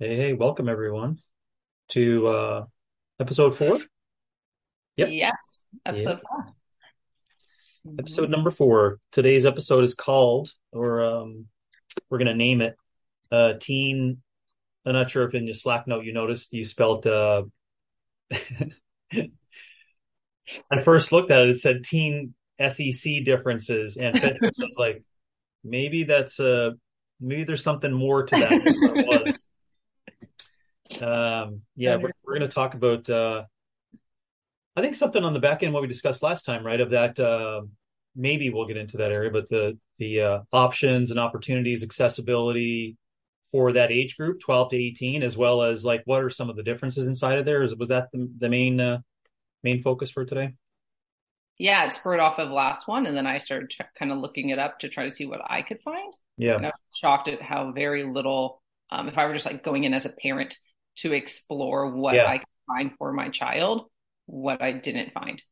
Hey, hey, welcome everyone to uh episode four. Yep. Yes, Yeah. episode 4 Episode Mhm. number four. Today's episode is called, or um we're gonna name it uh Teen. I'm not sure if in your Slack note you noticed you spelt uh I first looked at it, it said teen SEC differences and fitness. I was like, maybe that's uh maybe there's something more to that than it was. Um yeah, we're we're gonna talk about uh I think something on the back end what we discussed last time, right? Of that, uh, maybe we'll get into that area, but the the uh, options and opportunities, accessibility for that age group, 12 to 18, as well as like what are some of the differences inside of there? Is was that the, the main uh, main focus for today? Yeah, it spurred off of last one, and then I started ch- kind of looking it up to try to see what I could find. Yeah, And I was shocked at how very little, um, if I were just like going in as a parent to explore what yeah, I could find for my child, what I didn't find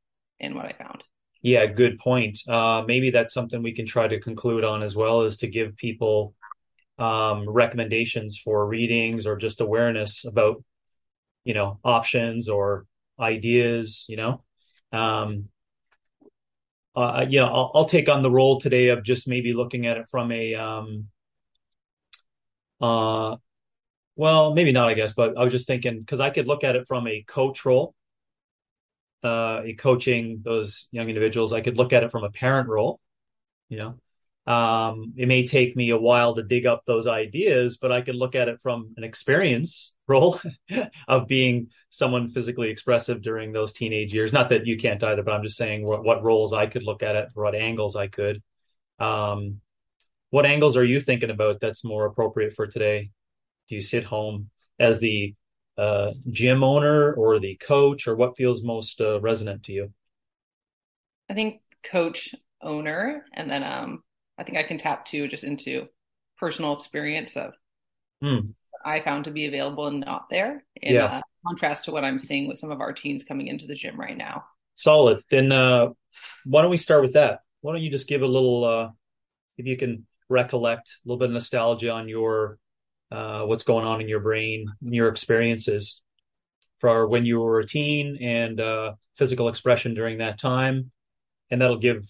and what I found. yeah. Good point. Uh, maybe that's something we can try to conclude on as well, is to give people um, recommendations for readings or just awareness about you know options or ideas. You know. Um, uh, you know, I'll, I'll take on the role today of just maybe looking at it from a, um, uh, well, maybe not, I guess, but I was just thinking because I could look at it from a coach role, uh, coaching those young individuals. I could look at it from a parent role, you know. Um, it may take me a while to dig up those ideas, but I could look at it from an experience role of being someone physically expressive during those teenage years. Not that you can't either, but I'm just saying what, what roles I could look at it, what angles I could. Um, what angles are you thinking about that's more appropriate for today? Do you sit home as the uh, gym owner or the coach, or what feels most uh, resonant to you? I think coach, owner, and then um, I think I can tap too just into personal experience of Hmm. I found to be available and not there in Yeah, uh, contrast to what I'm seeing with some of our teens coming into the gym right now. solid. Then uh, why don't we start with that? Why don't you just give a little, uh, if you can recollect a little bit of nostalgia on your uh, what's going on in your brain, your experiences for when you were a teen and uh, physical expression during that time, and that'll give,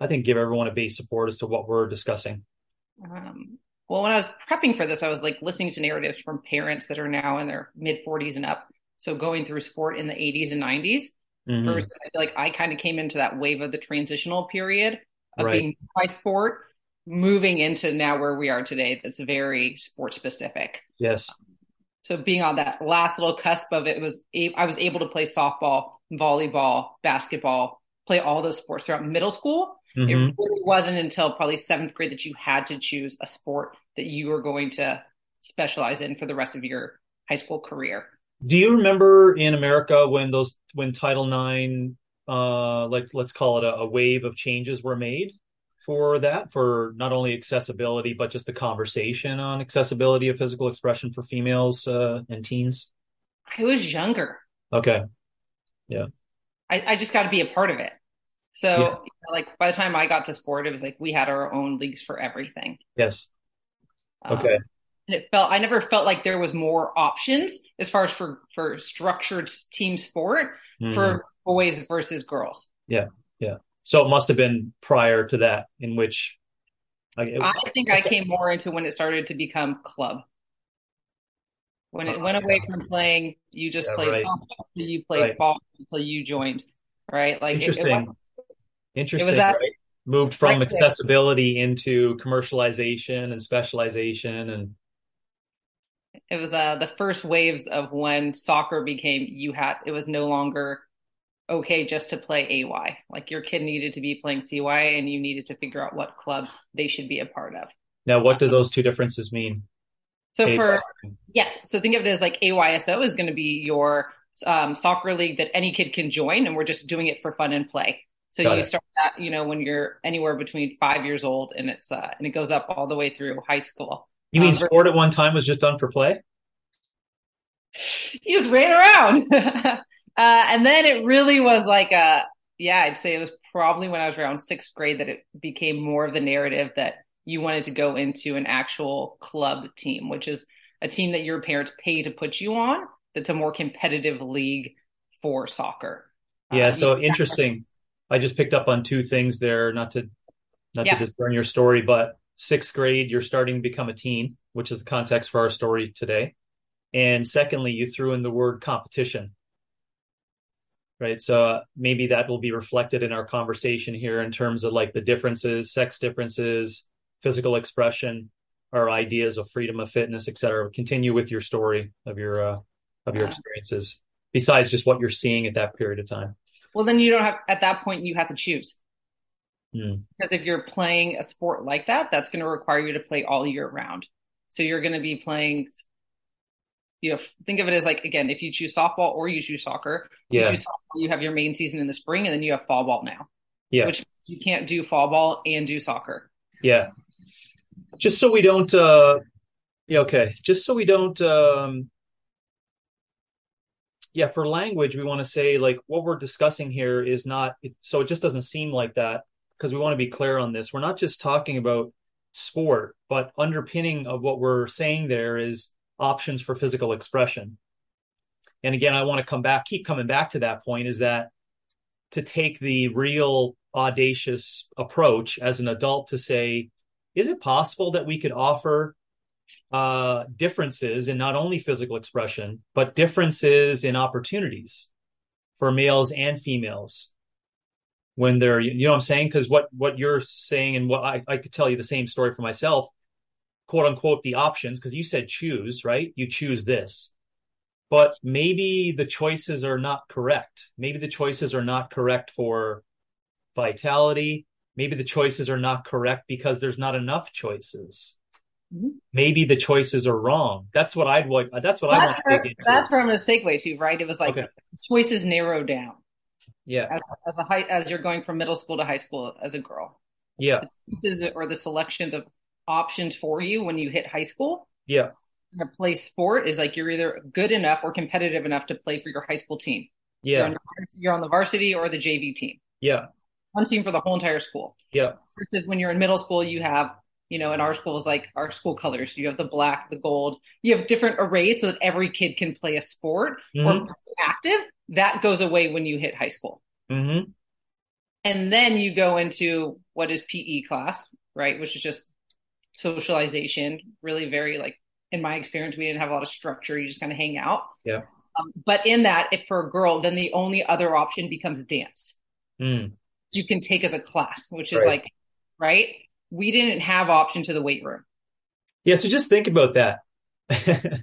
I think, give everyone a base support as to what we're discussing. Um, well, when I was prepping for this, I was like listening to narratives from parents that are now in their mid 40s and up. So going through sport in the 80s and 90s hmm versus I feel like I kind of came into that wave of the transitional period of Right. being by sport, moving into now where we are today. That's very sport specific. Yes. So being on that last little cusp of it was I was able to play softball, volleyball, basketball, play all those sports throughout middle school. It hmm really wasn't until probably seventh grade that you had to choose a sport that you were going to specialize in for the rest of your high school career. Do you remember in America when those when Title IX, uh, like let's call it a, a wave of changes were made for that, for not only accessibility but just the conversation on accessibility of physical expression for females uh, and teens? I was younger. Okay. Yeah. I, I just got to be a part of it. So, Yeah. you know, like by the time I got to sport, it was like we had our own leagues for everything. Yes. Um, Okay. and it felt I never felt like there was more options as far as for for structured team sport Mhm. for boys versus girls. Yeah. Yeah. So it must have been prior to that in which, like, it- I think I came more into when it started to become club. When it went away from playing, you just yeah. played Right. softball until you played Right. ball until you joined, right? Like it, it Interesting. it was that right? Moved from accessibility into commercialization and specialization and It was uh the first waves of when soccer became you had it was no longer okay just to play AY. Like your kid needed to be playing CY and you needed to figure out what club they should be a part of. now what do those two differences mean? So for yes, so think of it as like AYSO is going to be your um, soccer league that any kid can join, and we're just doing it for fun and play. So got you it. start that, you know, when you're anywhere between five years old, and it's uh, and it goes up all the way through high school. You mean Um, sport at one time was just done for play? you just ran around, uh, and then it really was like a yeah, I'd say it was probably when I was around sixth grade that it became more of the narrative that you wanted to go into an actual club team, which is a team that your parents pay to put you on that's a more competitive league for soccer. Yeah, uh, so interesting. I just picked up on two things there, not to not yeah. to discern your story, but sixth grade, you're starting to become a teen, which is the context for our story today. And secondly, you threw in the word competition. Right. So uh, maybe that will be reflected in our conversation here in terms of like the differences, sex differences, physical expression, our ideas of freedom of fitness, et cetera. Continue with your story of your, uh, of your experiences besides just what you're seeing at that period of time. Well, then you don't have, at that point, you have to choose. Mm. Because if you're playing a sport like that, that's going to require you to play all year round. So you're going to be playing, you know, think of it as like, again, if you choose softball or you choose soccer, yeah. you choose softball, you have your main season in the spring and then you have fall ball now. Yeah. Which you can't do fall ball and do soccer. Yeah. Just so we don't, uh, yeah, okay. Just so we don't, um, yeah, for language, we want to say like what we're discussing here is not, so it just doesn't seem like that because we want to be clear on this. We're not just talking about sport, but underpinning of what we're saying there is options for physical expression. And again, I want to come back, keep coming back to that point is that to take the real audacious approach as an adult to say, is it possible that we could offer uh, differences in not only physical expression, but differences in opportunities for males and females when they're, you know what I'm saying? Cause what, what you're saying and what I, I could tell you the same story for myself, quote unquote, the options. Cause you said choose, right? You choose this, but maybe the choices are not correct. Maybe the choices are not correct for vitality. Maybe the choices are not correct because there's not enough choices. Mm-hmm. Maybe the choices are wrong. That's what I'd want. That's what that's I want. To that's from a segue to, right? It was like okay. choices narrow down. Yeah. As, as a high, as you're going from middle school to high school as a girl. Yeah. This is or the selections of options for you when you hit high school. Yeah. To play sport is like you're either good enough or competitive enough to play for your high school team. Yeah. You're on, you're on the varsity or the JV team. Yeah. One team for the whole entire school. Yeah. Versus when you're in middle school, you have you know, in our school is like our school colors. You have the black, the gold. You have different arrays so that every kid can play a sport mm-hmm. or active. That goes away when you hit high school. Mm-hmm. And then you go into what is PE class, right? Which is just socialization, really very like in my experience, we didn't have a lot of structure. You just kind of hang out. Yeah. Um, but in that, if for a girl, then the only other option becomes dance. Mm. You can take as a class, which is right. like, right? we didn't have option to the weight room. Yeah. So just think about that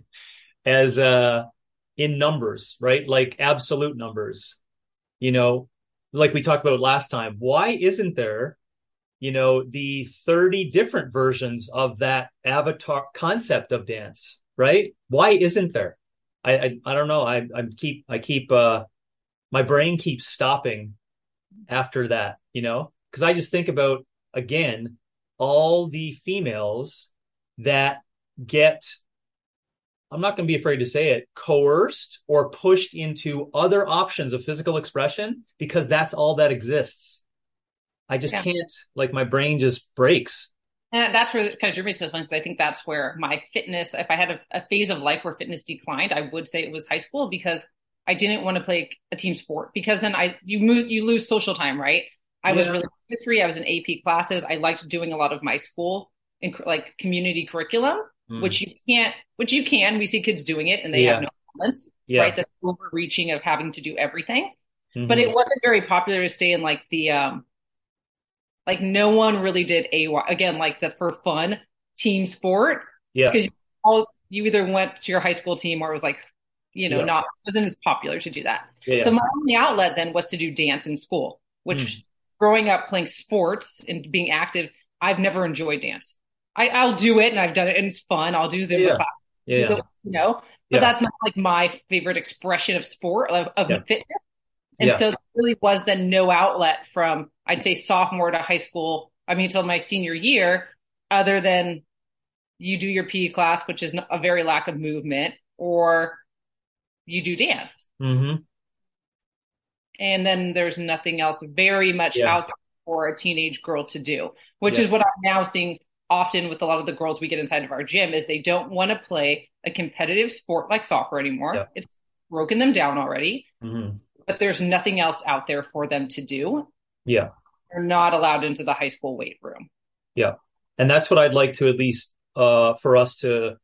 as, uh, in numbers, right? Like absolute numbers, you know, like we talked about last time. Why isn't there, you know, the 30 different versions of that avatar concept of dance, right? Why isn't there? I, I, I don't know. I, I keep, I keep, uh, my brain keeps stopping after that, you know, cause I just think about again, all the females that get I'm not going to be afraid to say it, coerced or pushed into other options of physical expression because that's all that exists. I just yeah. can't, like, my brain just breaks. And that's where kind of Jeremy says, because I think that's where my fitness, if I had a, a, phase of life where fitness declined, I would say it was high school because I didn't want to play a team sport because then I, you lose, you lose social time, right? I yeah. was really history. I was in AP classes. I liked doing a lot of my school and like community curriculum, mm. which you can't, which you can. We see kids doing it and they yeah. have no balance, yeah. right? The overreaching of having to do everything. Mm-hmm. But it wasn't very popular to stay in like the, um, like no one really did a again like the for fun team sport. Yeah. Because all you either went to your high school team or it was like, you know, yeah. not wasn't as popular to do that. Yeah, so my only outlet then was to do dance in school, which mm growing up playing sports and being active, I've never enjoyed dance. I, I'll do it and I've done it and it's fun. I'll do Zumba yeah. class, yeah, yeah. you know, but yeah. that's not like my favorite expression of sport of, of fitness. And so there really was then no outlet from, I'd say sophomore to high school. I mean, until my senior year, other than you do your PE class, which is a very lack of movement or you do dance. Mm-hmm and then there's nothing else very much yeah. out there for a teenage girl to do, which yeah. is what I'm now seeing often with a lot of the girls we get inside of our gym is they don't want to play a competitive sport like soccer anymore. Yeah. It's broken them down already, mm-hmm. but there's nothing else out there for them to do. Yeah. They're not allowed into the high school weight room. Yeah. And that's what I'd like to at least uh, for us to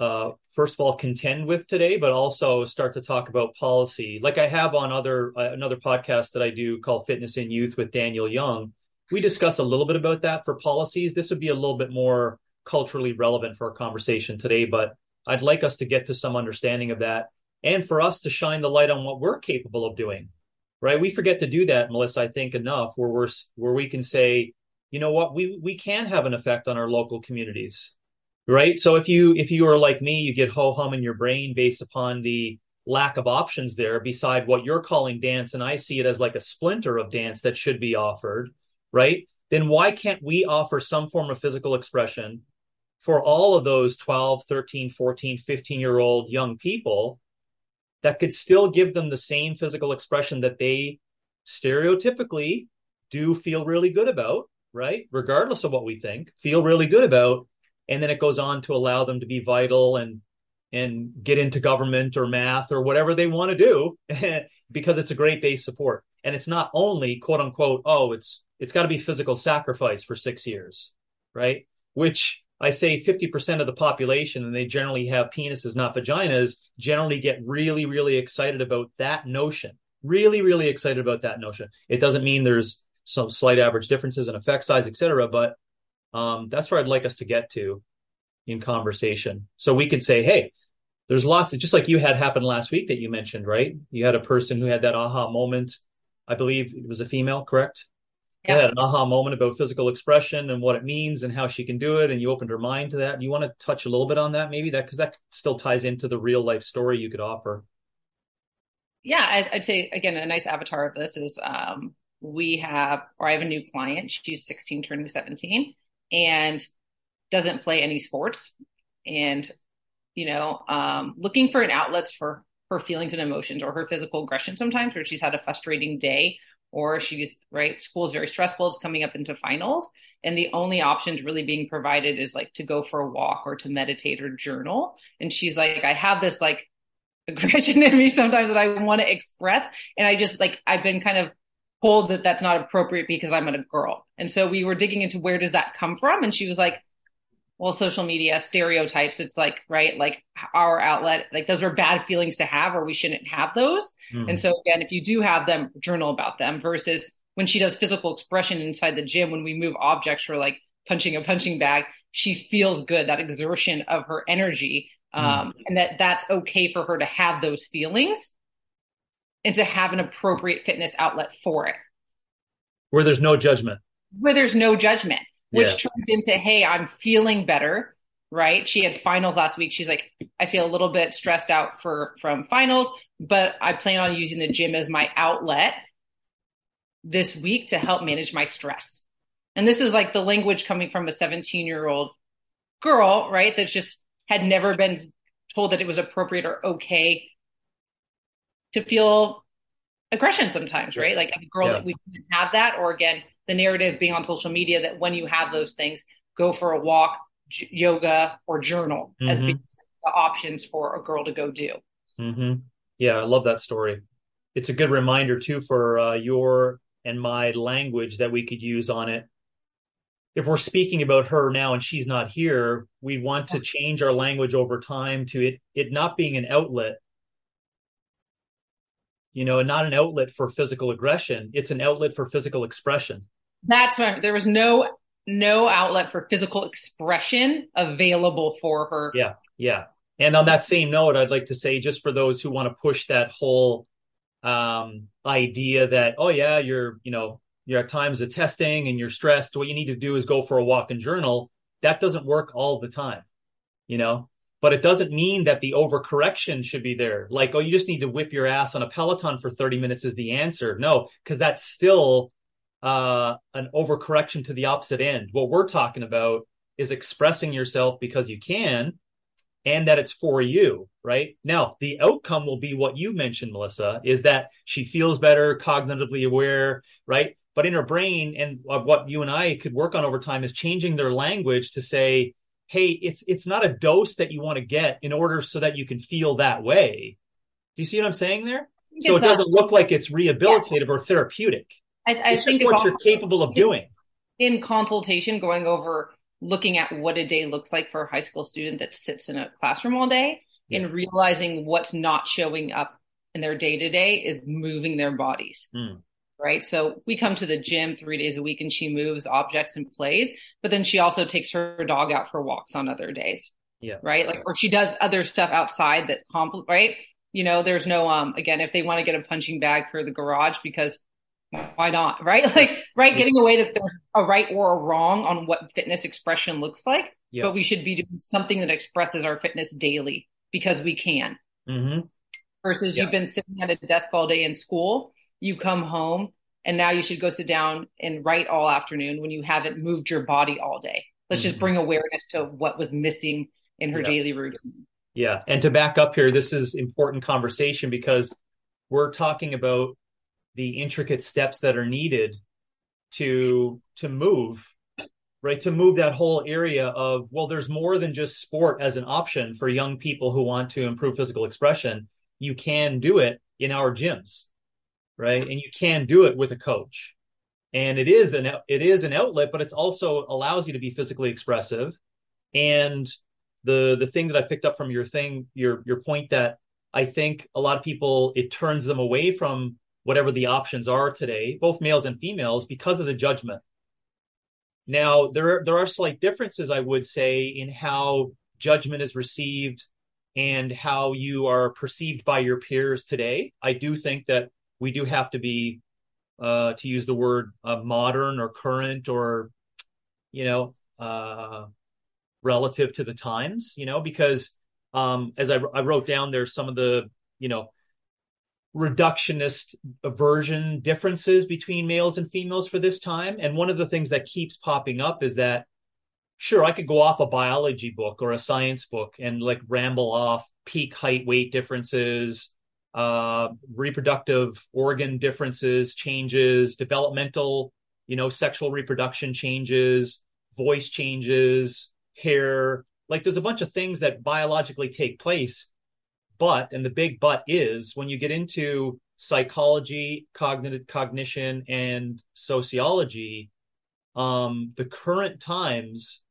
uh, first of all contend with today, but also start to talk about policy. Like I have on other uh, another podcast that I do called Fitness in Youth with Daniel Young. We discuss a little bit about that for policies. This would be a little bit more culturally relevant for our conversation today, but I'd like us to get to some understanding of that and for us to shine the light on what we're capable of doing. Right? We forget to do that, Melissa, I think enough where we're where we can say, you know what, we we can have an effect on our local communities right? So if you if you are like me, you get ho hum in your brain based upon the lack of options there beside what you're calling dance, and I see it as like a splinter of dance that should be offered, right? Then why can't we offer some form of physical expression for all of those 12, 13, 14, 15 year old young people that could still give them the same physical expression that they stereotypically do feel really good about, right? Regardless of what we think, feel really good about and then it goes on to allow them to be vital and and get into government or math or whatever they want to do because it's a great base support and it's not only quote unquote oh it's it's got to be physical sacrifice for 6 years right which I say 50% of the population and they generally have penises not vaginas generally get really really excited about that notion really really excited about that notion it doesn't mean there's some slight average differences in effect size etc but um, that's where I'd like us to get to in conversation. So we could say, hey, there's lots of just like you had happen last week that you mentioned, right? You had a person who had that aha moment. I believe it was a female, correct? Yeah. Had an aha moment about physical expression and what it means and how she can do it, and you opened her mind to that. You want to touch a little bit on that, maybe that because that still ties into the real life story you could offer. Yeah, I'd, I'd say again, a nice avatar of this is um, we have, or I have a new client. She's 16, turning 17, and doesn't play any sports and you know um, looking for an outlets for her feelings and emotions or her physical aggression sometimes where she's had a frustrating day or she's right school is very stressful it's coming up into finals and the only options really being provided is like to go for a walk or to meditate or journal and she's like i have this like aggression in me sometimes that i want to express and i just like i've been kind of told that that's not appropriate because I'm a girl. And so we were digging into where does that come from? And she was like, well, social media stereotypes. It's like, right. Like our outlet, like those are bad feelings to have, or we shouldn't have those. Mm. And so again, if you do have them, journal about them versus when she does physical expression inside the gym, when we move objects for like punching a punching bag, she feels good, that exertion of her energy. Mm. Um, and that that's okay for her to have those feelings and to have an appropriate fitness outlet for it. Where there's no judgment. Where there's no judgment, which yeah. turns into, hey, I'm feeling better, right? She had finals last week. She's like, I feel a little bit stressed out for from finals, but I plan on using the gym as my outlet this week to help manage my stress. And this is like the language coming from a 17 year old girl, right? That just had never been told that it was appropriate or okay to feel aggression sometimes, right? Like as a girl, yeah. that we didn't have that, or again, the narrative being on social media that when you have those things, go for a walk, j- yoga, or journal mm-hmm. as being the options for a girl to go do. Mm-hmm. Yeah, I love that story. It's a good reminder too for uh, your and my language that we could use on it. If we're speaking about her now and she's not here, we want to change our language over time to it it not being an outlet you know, and not an outlet for physical aggression. It's an outlet for physical expression. That's right. There was no no outlet for physical expression available for her. Yeah, yeah. And on that same note, I'd like to say, just for those who want to push that whole um, idea that, oh yeah, you're, you know, you're at times of testing and you're stressed. What you need to do is go for a walk and journal. That doesn't work all the time. You know, but it doesn't mean that the overcorrection should be there. Like, oh, you just need to whip your ass on a Peloton for 30 minutes is the answer. No, because that's still uh, an overcorrection to the opposite end. What we're talking about is expressing yourself because you can and that it's for you, right? Now, the outcome will be what you mentioned, Melissa, is that she feels better, cognitively aware, right? But in her brain, and what you and I could work on over time is changing their language to say, "Hey, it's it's not a dose that you want to get in order so that you can feel that way." Do you see what I'm saying there? So it doesn't look like it's rehabilitative yeah. or therapeutic. I, I think what you're capable of doing. In consultation, going over looking at what a day looks like for a high school student that sits in a classroom all day yeah. and realizing what's not showing up in their day to day is moving their bodies. Mm. Right. So we come to the gym three days a week and she moves objects and plays, but then she also takes her dog out for walks on other days. Yeah. Right. Like, or she does other stuff outside that compl- right. You know, there's no, um, again, if they want to get a punching bag for the garage because why not? Right. Like, right. Getting away that there's a right or a wrong on what fitness expression looks like, yep. but we should be doing something that expresses our fitness daily because we can. Mm-hmm. Versus yep. you've been sitting at a desk all day in school, you come home and now you should go sit down and write all afternoon when you haven't moved your body all day. Let's mm-hmm. just bring awareness to what was missing in her yep. daily routine. Yeah. And to back up here, this is important conversation because we're talking about the intricate steps that are needed to to move right? To move that whole area of well there's more than just sport as an option for young people who want to improve physical expression. You can do it in our gyms right? And you can do it with a coach. And it is an it is an outlet but it's also allows you to be physically expressive. And the the thing that i picked up from your thing your your point that i think a lot of people it turns them away from whatever the options are today, both males and females, because of the judgment. Now, there are, there are slight differences, I would say, in how judgment is received and how you are perceived by your peers today. I do think that we do have to be, uh, to use the word uh, modern or current or, you know, uh, relative to the times, you know, because um, as I, I wrote down, there's some of the, you know, reductionist aversion differences between males and females for this time. And one of the things that keeps popping up is that, sure, I could go off a biology book or a science book and like ramble off peak height weight differences, uh, reproductive organ differences, changes, developmental, you know, sexual reproduction changes, voice changes, hair. Like there's a bunch of things that biologically take place but, and the big but is when you get into psychology, cognitive cognition, and sociology, um, the current times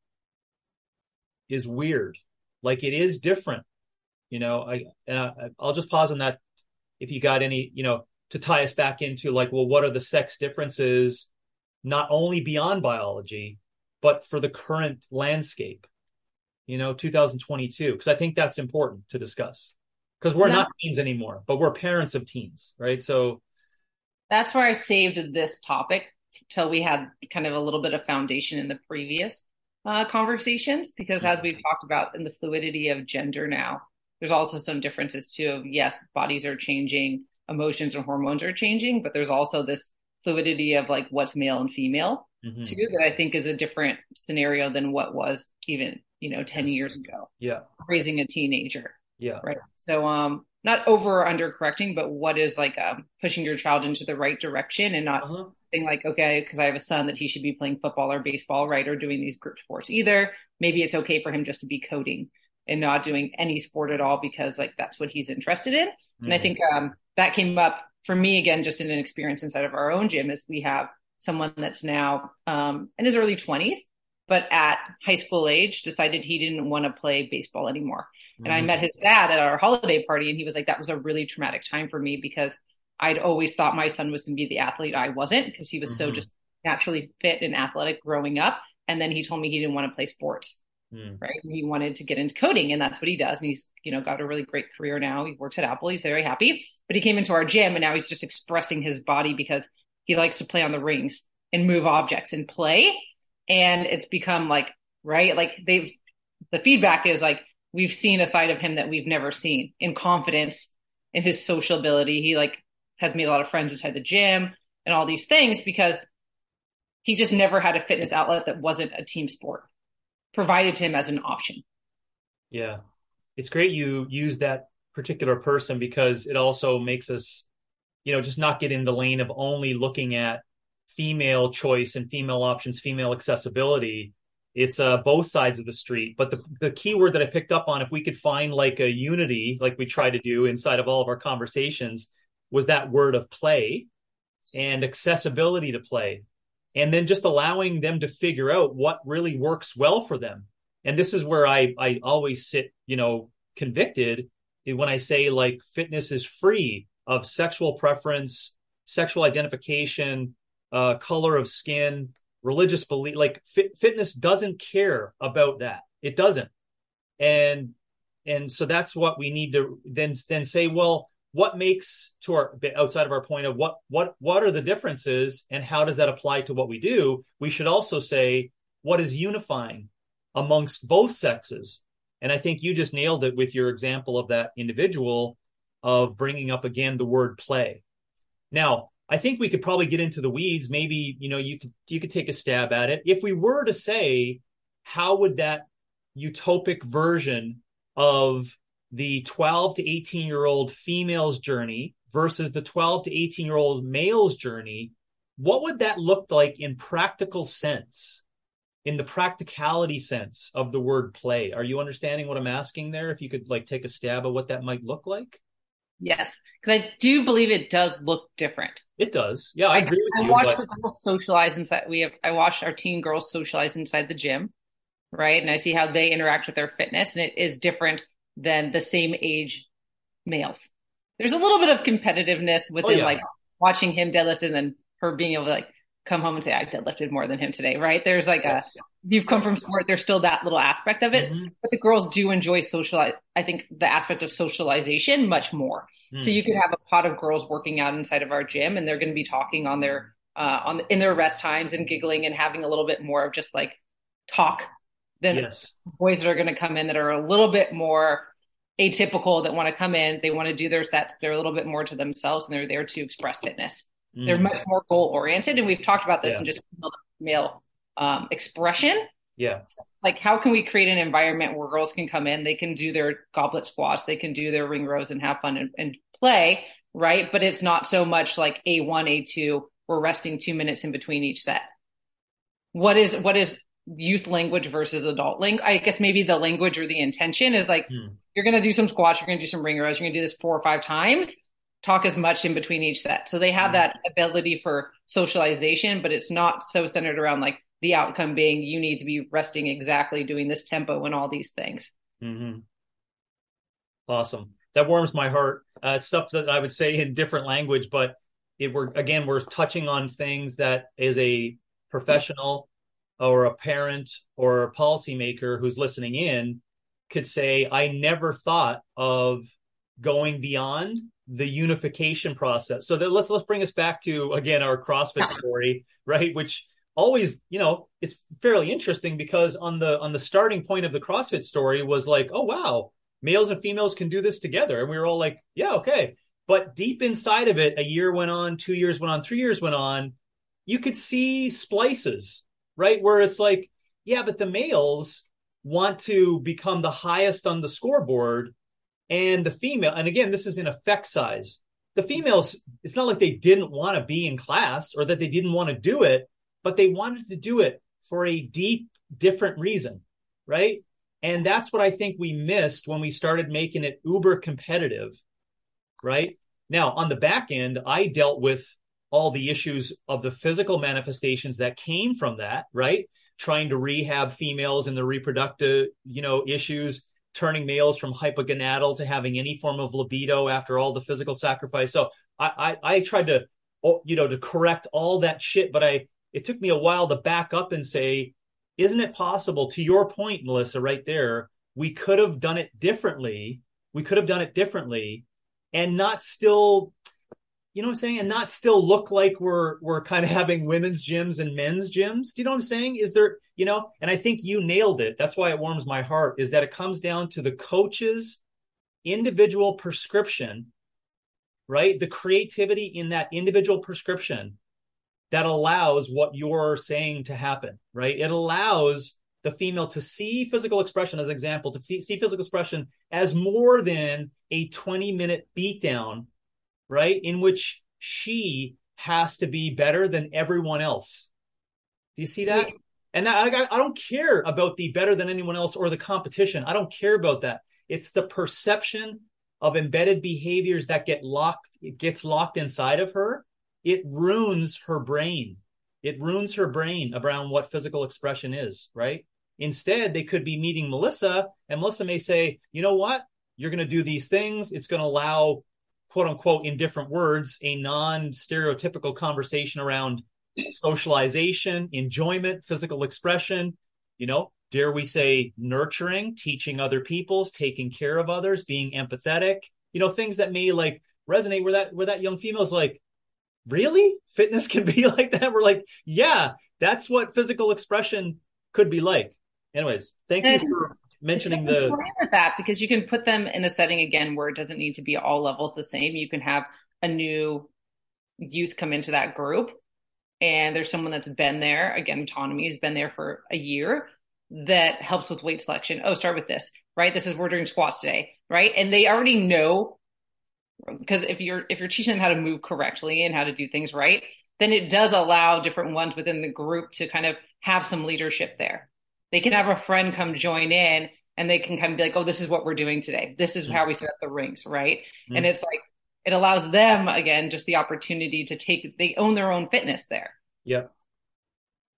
is weird. Like it is different. You know, I, I I'll just pause on that. If you got any, you know, to tie us back into like, well, what are the sex differences, not only beyond biology, but for the current landscape, you know, 2022, because I think that's important to discuss because we're not teens anymore, but we're parents of teens, right? So that's where I saved this topic till we had kind of a little bit of foundation in the previous uh, conversations, because as we've talked about in the fluidity of gender now, there's also some differences too of yes, bodies are changing, emotions and hormones are changing, but there's also this fluidity of like what's male and female mm-hmm. too that I think is a different scenario than what was even, you know, 10 yes. years ago. Yeah. Raising a teenager. Yeah. Right. So, um, not over or under correcting, but what is like um, pushing your child into the right direction and not uh-huh. saying like, okay, because I have a son that he should be playing football or baseball, right, or doing these group sports either. Maybe it's okay for him just to be coding and not doing any sport at all because like that's what he's interested in. Mm-hmm. And I mm-hmm. think um, that came up for me again, just in an experience inside of our own gym, is we have someone that's now um, in his early twenties, but at high school age decided he didn't want to play baseball anymore. And I mm-hmm. met his dad at our holiday party, and he was like, that was a really traumatic time for me because I'd always thought my son was going to be the athlete I wasn't because he was mm-hmm. so just naturally fit and athletic growing up. And then he told me he didn't want to play sports. Mm. Right. And he wanted to get into coding and that's what he does. And he's, you know, got a really great career now. He works at Apple. He's very happy, but he came into our gym and now he's just expressing his body because he likes to play on the rings and move objects and play. And it's become like, right. Like they've, the feedback is like, we've seen a side of him that we've never seen in confidence in his social ability. He like has made a lot of friends inside the gym and all these things because he just never had a fitness outlet that wasn't a team sport provided to him as an option. Yeah. It's great you use that particular person because it also makes us, you know, just not get in the lane of only looking at female choice and female options, female accessibility. It's uh, both sides of the street. But the, the key word that I picked up on, if we could find like a unity, like we try to do inside of all of our conversations, was that word of play and accessibility to play. And then just allowing them to figure out what really works well for them. And this is where I, I always sit, you know, convicted when I say like fitness is free of sexual preference, sexual identification, uh, color of skin, religious belief. Like fit, fitness doesn't care about that. It doesn't. And and so that's what we need to then then say. Well, what makes to our outside of our point of what what what are the differences and how does that apply to what we do? We should also say what is unifying amongst both sexes. And I think you just nailed it with your example of that individual of bringing up again the word play. Now, I think we could probably get into the weeds. Maybe, you know, you could, you could take a stab at it. If we were to say, how would that utopic version of the 12 to 18 year old female's journey versus the 12 to 18 year old male's journey, what would that look like in practical sense? In the practicality sense of the word play. Are you understanding what I'm asking there? If you could like take a stab at what that might look like? Yes, because I do believe it does look different. It does. Yeah, I agree with I you. I watch but... the girls socialize inside. We have. I watched our teen girls socialize inside the gym, right? And I see how they interact with their fitness, and it is different than the same age males. There's a little bit of competitiveness oh, within oh, yeah. like watching him deadlift and then her being able to like come home and say I deadlifted more than him today, right? There's like yes, a you've come from sport, there's still that little aspect of it. Mm-hmm. But the girls do enjoy social I think the aspect of socialization much more. Mm-hmm. So you could have a pot of girls working out inside of our gym and they're going to be talking on their uh on in their rest times and giggling and having a little bit more of just like talk than yes. boys that are going to come in that are a little bit more atypical that want to come in, they want to do their sets, they're a little bit more to themselves and they're there to express fitness. Mm. They're much more goal oriented. And we've talked about this yeah. in just male um, expression. Yeah. So, like, how can we create an environment where girls can come in, they can do their goblet squats, they can do their ring rows and have fun and, and play, right? But it's not so much like A1, A2, we're resting two minutes in between each set. What is, what is youth language versus adult language? I guess maybe the language or the intention is like, hmm. you're going to do some squats, you're going to do some ring rows, you're going to do this four or five times talk as much in between each set. So they have mm-hmm. that ability for socialization, but it's not so centered around like the outcome being you need to be resting exactly doing this tempo and all these things. Mm-hmm. Awesome. That warms my heart. Uh, stuff that I would say in different language, but it we're again we're touching on things that as a professional or a parent or a policymaker who's listening in could say, I never thought of going beyond the unification process. So that let's let's bring us back to again our CrossFit story, right? Which always, you know, it's fairly interesting because on the on the starting point of the CrossFit story was like, oh wow, males and females can do this together, and we were all like, yeah, okay. But deep inside of it, a year went on, two years went on, three years went on. You could see splices, right? Where it's like, yeah, but the males want to become the highest on the scoreboard and the female, and again, this is in effect size. The females, it's not like they didn't want to be in class or that they didn't want to do it, but they wanted to do it for a deep, different reason, right? And that's what I think we missed when we started making it uber competitive, right? Now, on the back end, I dealt with all the issues of the physical manifestations that came from that, right? Trying to rehab females and the reproductive, you know, issues turning males from hypogonadal to having any form of libido after all the physical sacrifice. So I, I, I tried to, you know, to correct all that shit, but I, it took me a while to back up and say, isn't it possible to your point, Melissa, right there, we could have done it differently. We could have done it differently and not still you know what I'm saying? And not still look like we're we're kind of having women's gyms and men's gyms. Do you know what I'm saying? Is there, you know, and I think you nailed it. That's why it warms my heart, is that it comes down to the coach's individual prescription, right? The creativity in that individual prescription that allows what you're saying to happen, right? It allows the female to see physical expression as an example, to see physical expression as more than a 20 minute beatdown right? In which she has to be better than everyone else. Do you see that? And that, I, I don't care about the better than anyone else or the competition. I don't care about that. It's the perception of embedded behaviors that get locked, it gets locked inside of her. It ruins her brain. It ruins her brain around what physical expression is, right? Instead, they could be meeting Melissa and Melissa may say, you know what? You're going to do these things. It's going to allow quote unquote in different words, a non stereotypical conversation around socialization, enjoyment, physical expression, you know, dare we say nurturing, teaching other people's, taking care of others, being empathetic, you know, things that may like resonate where that, where that young female's like, really? Fitness can be like that? We're like, yeah, that's what physical expression could be like. Anyways, thank you for mentioning the with that because you can put them in a setting again where it doesn't need to be all levels the same. You can have a new youth come into that group and there's someone that's been there again autonomy has been there for a year that helps with weight selection. Oh start with this right? This is we're doing squats today right? And they already know because if you're if you're teaching them how to move correctly and how to do things right then it does allow different ones within the group to kind of have some leadership there they can have a friend come join in and they can kind of be like oh this is what we're doing today this is mm-hmm. how we set up the rings right mm-hmm. and it's like it allows them again just the opportunity to take they own their own fitness there yeah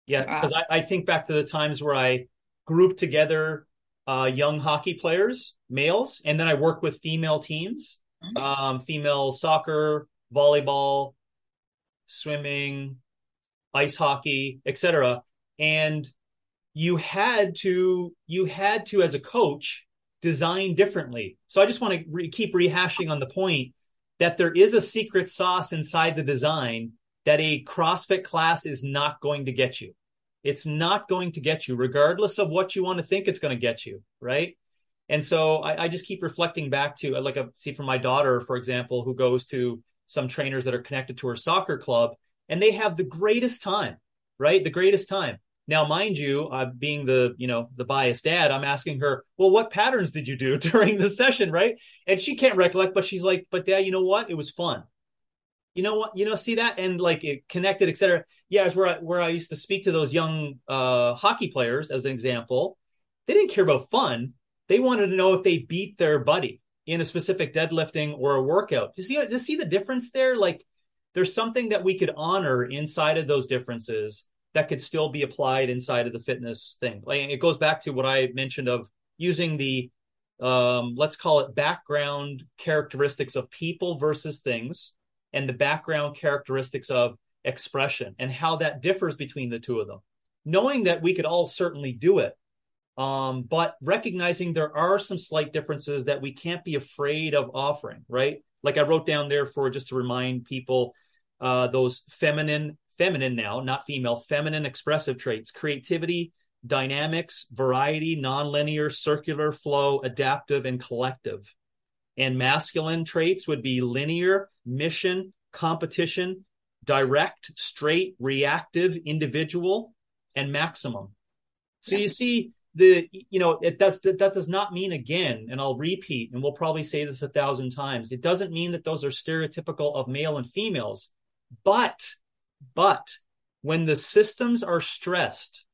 yeah because I, I, think back to the times where i grouped together uh, young hockey players males and then i worked with female teams mm-hmm. um, female soccer volleyball swimming ice hockey etc and you had to you had to as a coach design differently so i just want to re- keep rehashing on the point that there is a secret sauce inside the design that a CrossFit class is not going to get you. It's not going to get you, regardless of what you want to think it's going to get you, right? And so I, I just keep reflecting back to uh, like I see from my daughter, for example, who goes to some trainers that are connected to her soccer club, and they have the greatest time, right? The greatest time. Now, mind you, uh, being the you know the biased dad, I'm asking her, well, what patterns did you do during the session, right? And she can't recollect, but she's like, but dad, you know what? It was fun. You know what? You know, see that and like it connected, etc. Yeah, it's where I, where I used to speak to those young uh, hockey players as an example. They didn't care about fun. They wanted to know if they beat their buddy in a specific deadlifting or a workout. Do you see? Do you see the difference there? Like, there's something that we could honor inside of those differences that could still be applied inside of the fitness thing. Like it goes back to what I mentioned of using the um, let's call it background characteristics of people versus things and the background characteristics of expression and how that differs between the two of them. Knowing that we could all certainly do it, um, but recognizing there are some slight differences that we can't be afraid of offering, right? Like I wrote down there for just to remind people uh, those feminine feminine now, not female, feminine expressive traits, creativity, dynamics, variety, nonlinear, circular flow, adaptive, and collective. And masculine traits would be linear, mission, competition, direct, straight, reactive, individual, and maximum. So yeah. you see the, you know, it does, that does not mean again, and I'll repeat, and we'll probably say this a thousand times. It doesn't mean that those are stereotypical of male and females, but but when the systems are stressed,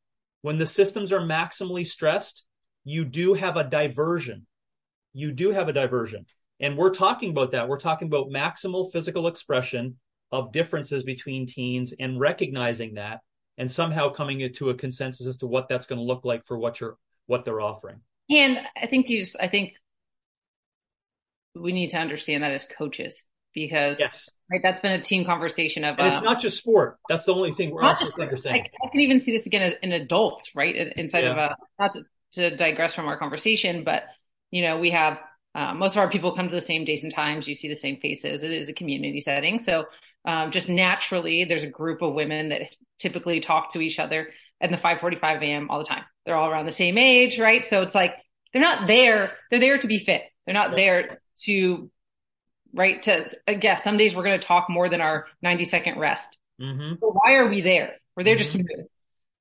when the systems are maximally stressed, you do have a diversion. You do have a diversion. And we're talking about that. We're talking about maximal physical expression of differences between teens and recognizing that and somehow coming to a consensus as to what that's going to look like for what you're what they're offering. And I think you just, I think we need to understand that as coaches because yes. right that's been a team conversation of it's um, not just sport that's the only thing we're also saying I, I, can even see this again as in adults right inside yeah. of a not to, to, digress from our conversation but you know we have uh, most of our people come to the same days and times you see the same faces it is a community setting so um, just naturally there's a group of women that typically talk to each other at the 5:45 a.m. all the time they're all around the same age right so it's like they're not there they're there to be fit they're not yeah. there to right? To I guess some days we're going to talk more than our 90 second rest. Mm-hmm. So why are we there? We're there mm-hmm. just to move,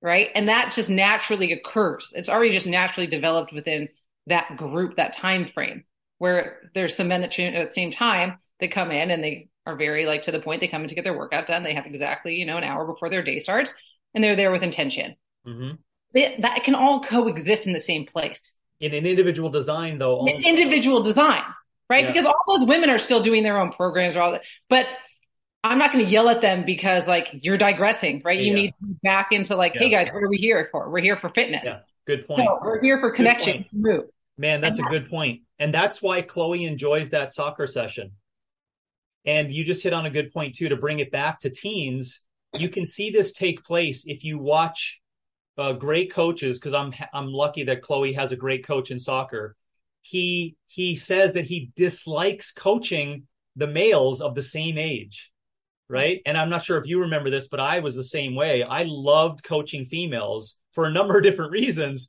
right? And that just naturally occurs. It's already just naturally developed within that group, that time frame. where there's some men that train at the same time that come in and they are very like to the point. They come in to get their workout done. They have exactly, you know, an hour before their day starts and they're there with intention. Mm-hmm. They, that can all coexist in the same place. In an individual design, though. individual design, right? Yeah. Because all those women are still doing their own programs or all that. But I'm not going to yell at them because like you're digressing, right? You yeah. need to be back into like, hey guys, what are we here for? We're here for fitness. Yeah, good point. So we're here for connection. Move. Man, that's and a good point. And that's why Chloe enjoys that soccer session. And you just hit on a good point too to bring it back to teens. You can see this take place if you watch uh, great coaches because I'm I'm lucky that Chloe has a great coach in soccer. He he says that he dislikes coaching the males of the same age, right? And I'm not sure if you remember this, but I was the same way. I loved coaching females for a number of different reasons,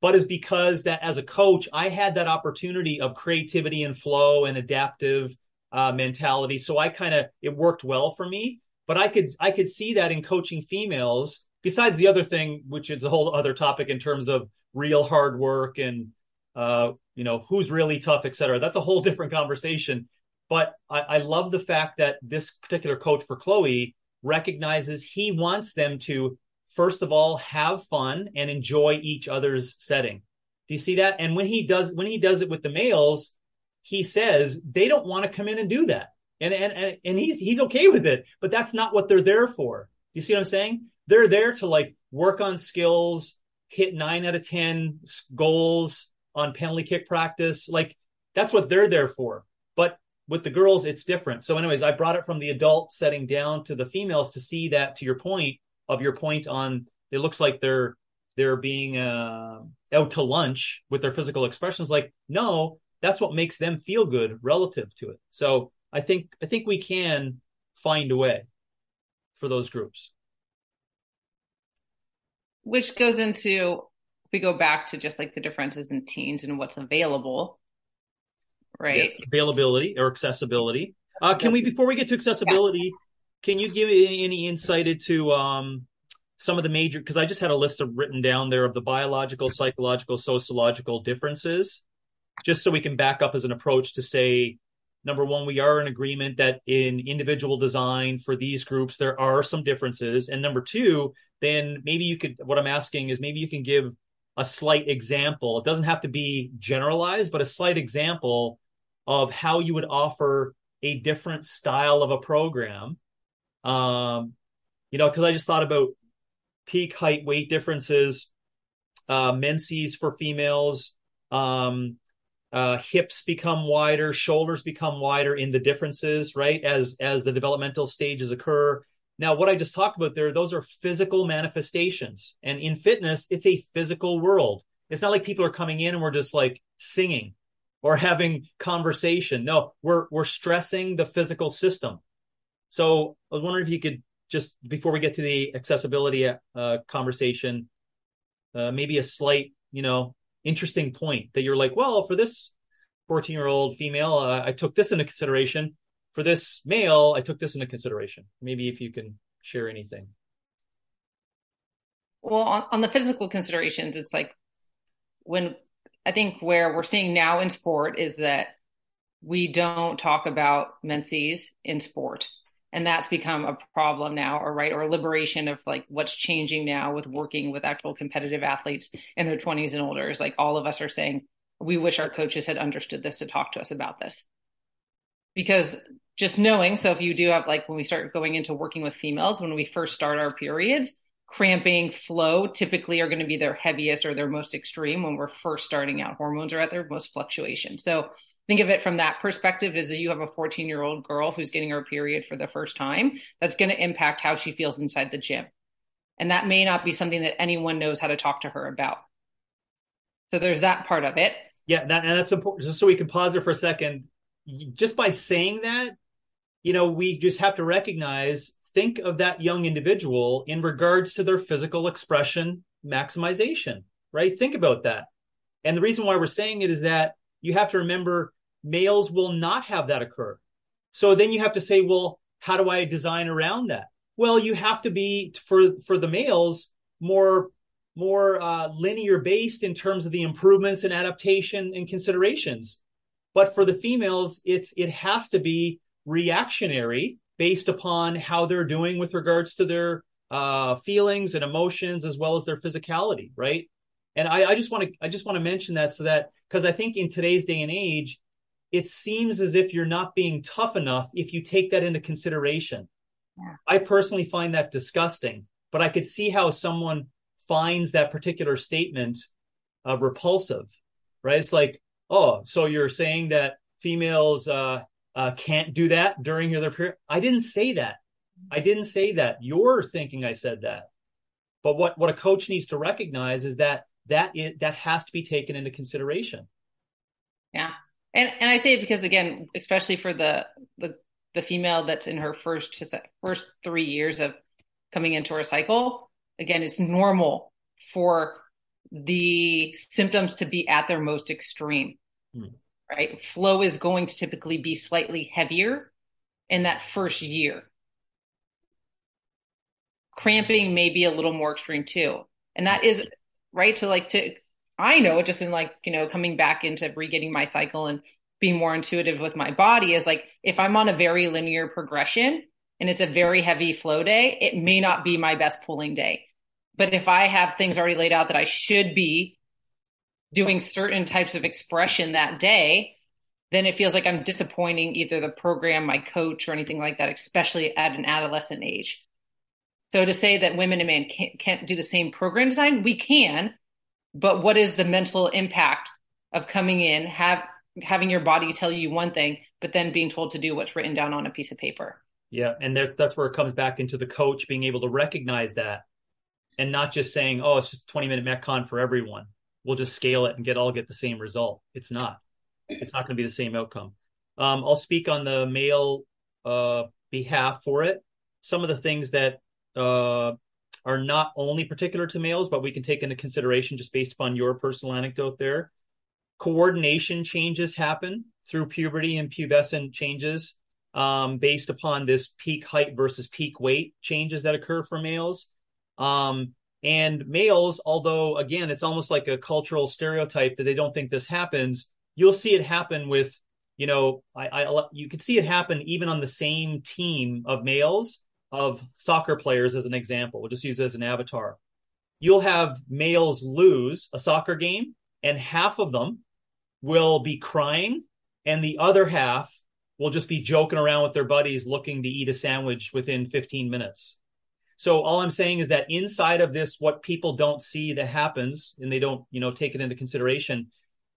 but is because that as a coach, I had that opportunity of creativity and flow and adaptive uh, mentality. So I kind of it worked well for me. But I could I could see that in coaching females besides the other thing, which is a whole other topic in terms of real hard work and uh, you know who's really tough, et cetera. That's a whole different conversation. But I, I love the fact that this particular coach for Chloe recognizes he wants them to first of all have fun and enjoy each other's setting. Do you see that? And when he does when he does it with the males, he says they don't want to come in and do that. And and and he's he's okay with it, but that's not what they're there for. Do you see what I'm saying? they're there to like work on skills, hit nine out of 10 goals on penalty kick practice. Like that's what they're there for. But with the girls, it's different. So, anyways, I brought it from the adult setting down to the females to see that to your point of your point on it looks like they're they're being uh, out to lunch with their physical expressions. Like, no, that's what makes them feel good relative to it. So I think I think we can find a way for those groups which goes into we go back to just like the differences in teens and what's available right yes, availability or accessibility uh, can we before we get to accessibility yeah. can you give any, any insight into um, some of the major because i just had a list of written down there of the biological psychological sociological differences just so we can back up as an approach to say number one, we are in agreement that in individual design for these groups, there are some differences. And number two, then maybe you could, what I'm asking is maybe you can give a slight example. It doesn't have to be generalized, but a slight example of how you would offer a different style of a program. Um, you know, because I just thought about peak height weight differences, uh, menses for females, um, uh, hips become wider, shoulders become wider in the differences, right? As as the developmental stages occur. Now, what I just talked about there, those are physical manifestations, and in fitness, it's a physical world. It's not like people are coming in and we're just like singing or having conversation. No, we're we're stressing the physical system. So I was wondering if you could just before we get to the accessibility uh, conversation, uh, maybe a slight, you know, interesting point that you're like, well, for this 14 year old female, uh, I took this into consideration. For this male, I took this into consideration. Maybe if you can share anything. Well, on, on the physical considerations, it's like when I think where we're seeing now in sport is that we don't talk about menses in sport and that's become a problem now or right or liberation of like what's changing now with working with actual competitive athletes in their 20s and older is like all of us are saying we wish our coaches had understood this to talk to us about this because just knowing. So if you do have like when we start going into working with females when we first start our periods cramping flow typically are going to be their heaviest or their most extreme when we're first starting out. Hormones are at their most fluctuation. So think of it from that perspective is that you have a 14 year old girl who's getting her period for the first time that's going to impact how she feels inside the gym. And that may not be something that anyone knows how to talk to her about. So there's that part of it. Yeah that, and that's important. Just so we can pause there for a second just by saying that you know we just have to recognize think of that young individual in regards to their physical expression maximization right think about that and the reason why we're saying it is that you have to remember males will not have that occur. So then you have to say, well, how do I design around that? Well, you have to be for for the males more more uh, linear based in terms of the improvements and adaptation and considerations. But for the females, it's it has to be reactionary based upon how they're doing with regards to their uh, feelings and emotions as well as their physicality, right? And I, I just want to I just want to mention that so that because I think in today's day and age, it seems as if you're not being tough enough if you take that into consideration. Yeah. I personally find that disgusting, but I could see how someone finds that particular statement uh, repulsive, right? It's like, oh, so you're saying that females uh, uh, can't do that during their period? I didn't say that. I didn't say that. You're thinking I said that. But what what a coach needs to recognize is that that is, that has to be taken into consideration. Yeah, and and I say it because again, especially for the the the female that's in her first first three years of coming into her cycle, again, it's normal for the symptoms to be at their most extreme. Hmm. Right, flow is going to typically be slightly heavier in that first year. Cramping may be a little more extreme too, and that is right to like to I know just in like, you know, coming back into re-getting my cycle and being more intuitive with my body is like if I'm on a very linear progression and it's a very heavy flow day, it may not be my best pulling day. But if I have things already laid out that I should be doing certain types of expression that day, then it feels like I'm disappointing either the program, my coach, or anything like that, especially at an adolescent age. So to say that women and men can't, can't do the same program design, we can, but what is the mental impact of coming in, have having your body tell you one thing, but then being told to do what's written down on a piece of paper? Yeah, and that's that's where it comes back into the coach being able to recognize that, and not just saying, "Oh, it's just twenty minute metcon for everyone. We'll just scale it and get all get the same result." It's not. It's not going to be the same outcome. Um, I'll speak on the male uh, behalf for it. Some of the things that uh, are not only particular to males, but we can take into consideration just based upon your personal anecdote there. Coordination changes happen through puberty and pubescent changes um, based upon this peak height versus peak weight changes that occur for males. Um, and males, although again, it's almost like a cultural stereotype that they don't think this happens, you'll see it happen with, you know, I, I you could see it happen even on the same team of males of soccer players as an example. We'll just use it as an avatar. You'll have males lose a soccer game, and half of them will be crying, and the other half will just be joking around with their buddies looking to eat a sandwich within 15 minutes. So all I'm saying is that inside of this, what people don't see that happens and they don't, you know, take it into consideration,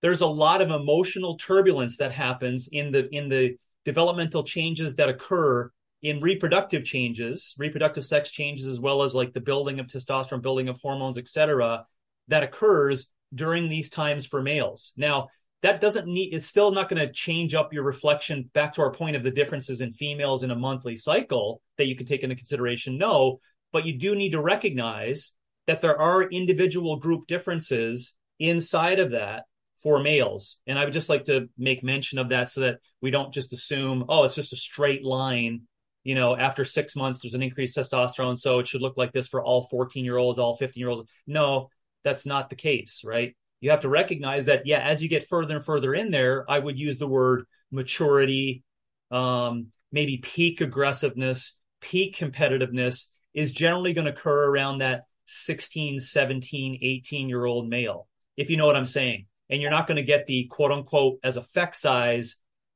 there's a lot of emotional turbulence that happens in the, in the developmental changes that occur in reproductive changes, reproductive sex changes, as well as like the building of testosterone, building of hormones, et cetera, that occurs during these times for males. Now, that doesn't need, it's still not going to change up your reflection back to our point of the differences in females in a monthly cycle that you can take into consideration. No, but you do need to recognize that there are individual group differences inside of that for males. And I would just like to make mention of that so that we don't just assume, oh, it's just a straight line you know, after six months, there's an increased testosterone. So it should look like this for all 14 year olds, all 15 year olds. No, that's not the case, right? You have to recognize that, yeah, as you get further and further in there, I would use the word maturity, um, maybe peak aggressiveness, peak competitiveness is generally going to occur around that 16, 17, 18 year old male, if you know what I'm saying. And you're not going to get the quote unquote as effect size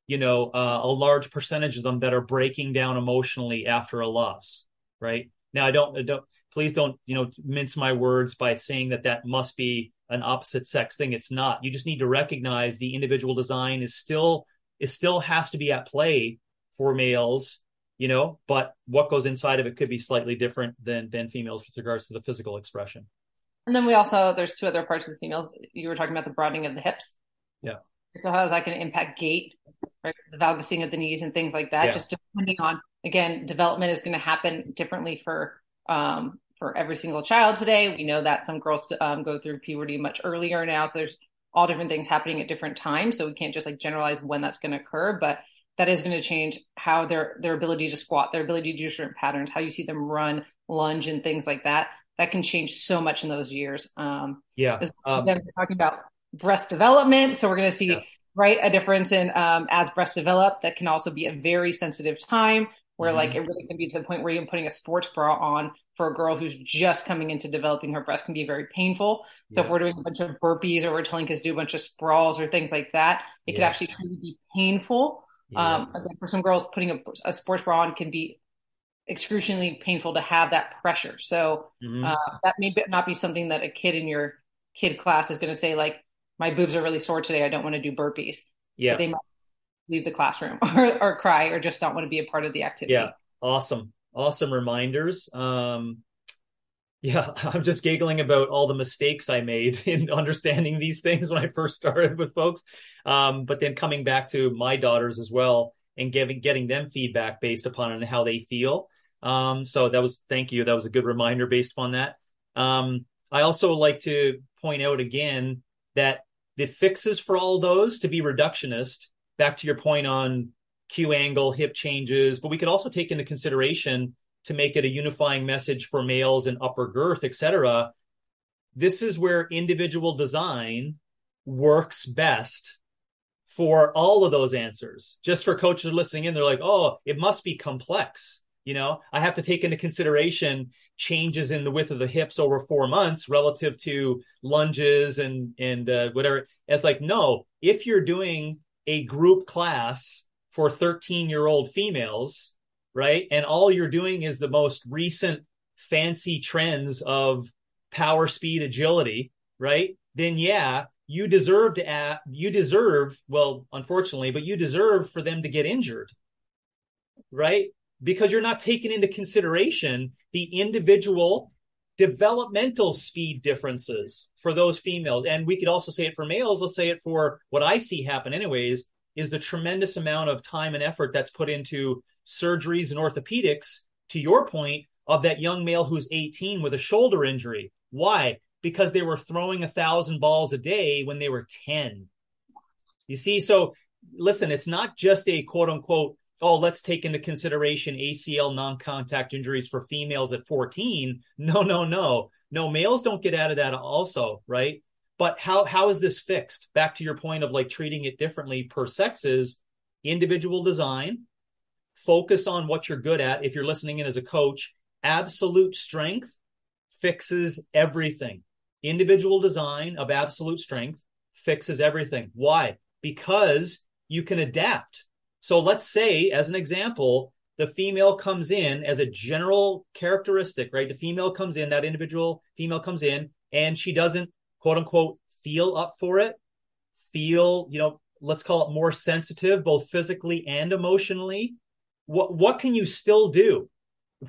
you know, uh, a large percentage of them that are breaking down emotionally after a loss, right? Now, I don't, I don't, please don't, you know, mince my words by saying that that must be an opposite sex thing. It's not. You just need to recognize the individual design is still, is still has to be at play for males, you know, but what goes inside of it could be slightly different than, than females with regards to the physical expression. And then we also, there's two other parts of the females. You were talking about the broadening of the hips. Yeah. So how is that going to impact gait, right? The valgusing of the knees and things like that. Yeah. Just depending on again, development is going to happen differently for um, for every single child today. We know that some girls um, go through puberty much earlier now, so there's all different things happening at different times. So we can't just like generalize when that's going to occur, but that is going to change how their their ability to squat, their ability to do certain patterns, how you see them run, lunge, and things like that. That can change so much in those years. Um, yeah, um, we're talking about breast development. So we're going to see yeah. right? A difference in um, as breasts develop. That can also be a very sensitive time where mm-hmm. like it really can be to the point where even putting a sports bra on for a girl who's just coming into developing her breast can be very painful. So yeah. if we're doing a bunch of burpees or we're telling kids to do a bunch of sprawls or things like that, it yeah. could actually truly be painful. Yeah. Um, again, for some girls, putting a, a, sports bra on can be excruciatingly painful to have that pressure. So mm-hmm. uh, that may not be something that a kid in your kid class is going to say like, my boobs are really sore today. I don't want to do burpees. Yeah. But they might leave the classroom or, or cry or just not want to be a part of the activity. Yeah. Awesome awesome reminders. Um, yeah, I'm just giggling about all the mistakes I made in understanding these things when I first started with folks. Um, but then coming back to my daughters as well and giving getting them feedback based upon how they feel. Um, so that was thank you. That was a good reminder based upon that. Um, I also like to point out again that the fixes for all those to be reductionist. Back to your point on Q angle, hip changes, but we could also take into consideration to make it a unifying message for males and upper girth, etc. This is where individual design works best for all of those answers. Just for coaches listening in, they're like, oh, it must be complex. You know, I have to take into consideration changes in the width of the hips over four months relative to lunges and and uh, whatever. It's like, no, if you're doing a group class for 13 year old females, right? And all you're doing is the most recent fancy trends of power, speed, agility, right? Then yeah, you deserve to add, you deserve, well, unfortunately, but you deserve for them to get injured, right? Because you're not taking into consideration the individual developmental speed differences for those females. And we could also say it for males. Let's say it for what I see happen anyways is the tremendous amount of time and effort that's put into surgeries and orthopedics, to your point, of that young male who's 18 with a shoulder injury. Why? Because they were throwing a thousand balls a day when they were 10. You see, so listen, it's not just a quote unquote, oh, let's take into consideration ACL non contact injuries for females at 14. No, no, no. No, males don't get out of that also, right? But how how is this fixed? Back to your point of like treating it differently per sexes, individual design, focus on what you're good at. If you're listening in as a coach, absolute strength fixes everything. Individual design of absolute strength fixes everything. Why? Because you can adapt. So let's say, as an example, the female comes in as a general characteristic, right? The female comes in, that individual female comes in, and she doesn't quote unquote feel up for it, feel, you know, let's call it more sensitive, both physically and emotionally. What what can you still do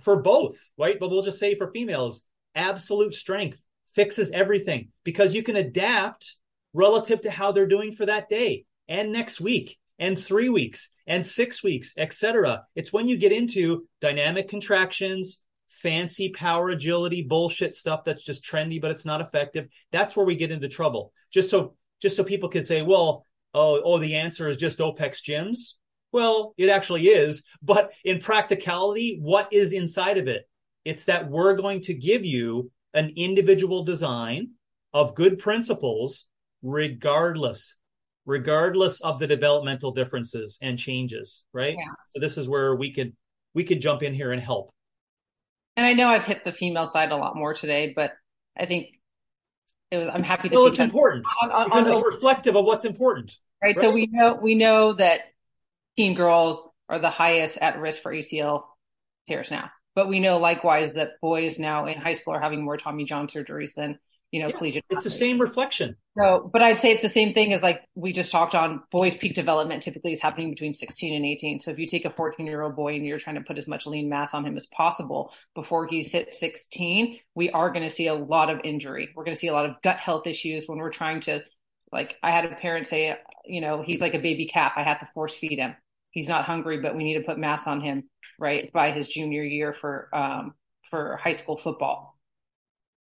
for both, right? But we'll just say for females, absolute strength fixes everything because you can adapt relative to how they're doing for that day and next week and three weeks and six weeks, etc. It's when you get into dynamic contractions, fancy power agility bullshit stuff that's just trendy but it's not effective. That's where we get into trouble. Just so just so people can say well oh oh the answer is just opex gyms. Well it actually is but in practicality what is inside of it? It's that we're going to give you an individual design of good principles regardless regardless of the developmental differences and changes right yeah. so this is where we could we could jump in here and help and I know I've hit the female side a lot more today, but I think it was, I'm happy to. Well, it's important on, on, because on, it's reflective of what's important. Right? right. So we know we know that teen girls are the highest at risk for ACL tears now, but we know likewise that boys now in high school are having more Tommy John surgeries than you know, yeah, collegiate. It's the same reflection. So, but I'd say it's the same thing as like we just talked on boys peak development typically is happening between 16 and 18. So if you take a 14 year old boy and you're trying to put as much lean mass on him as possible before he's hit 16, we are going to see a lot of injury. We're going to see a lot of gut health issues when we're trying to, like, I had a parent say, you know, he's like a baby calf. I have to force feed him. He's not hungry, but we need to put mass on him right by his junior year for, um, for high school football.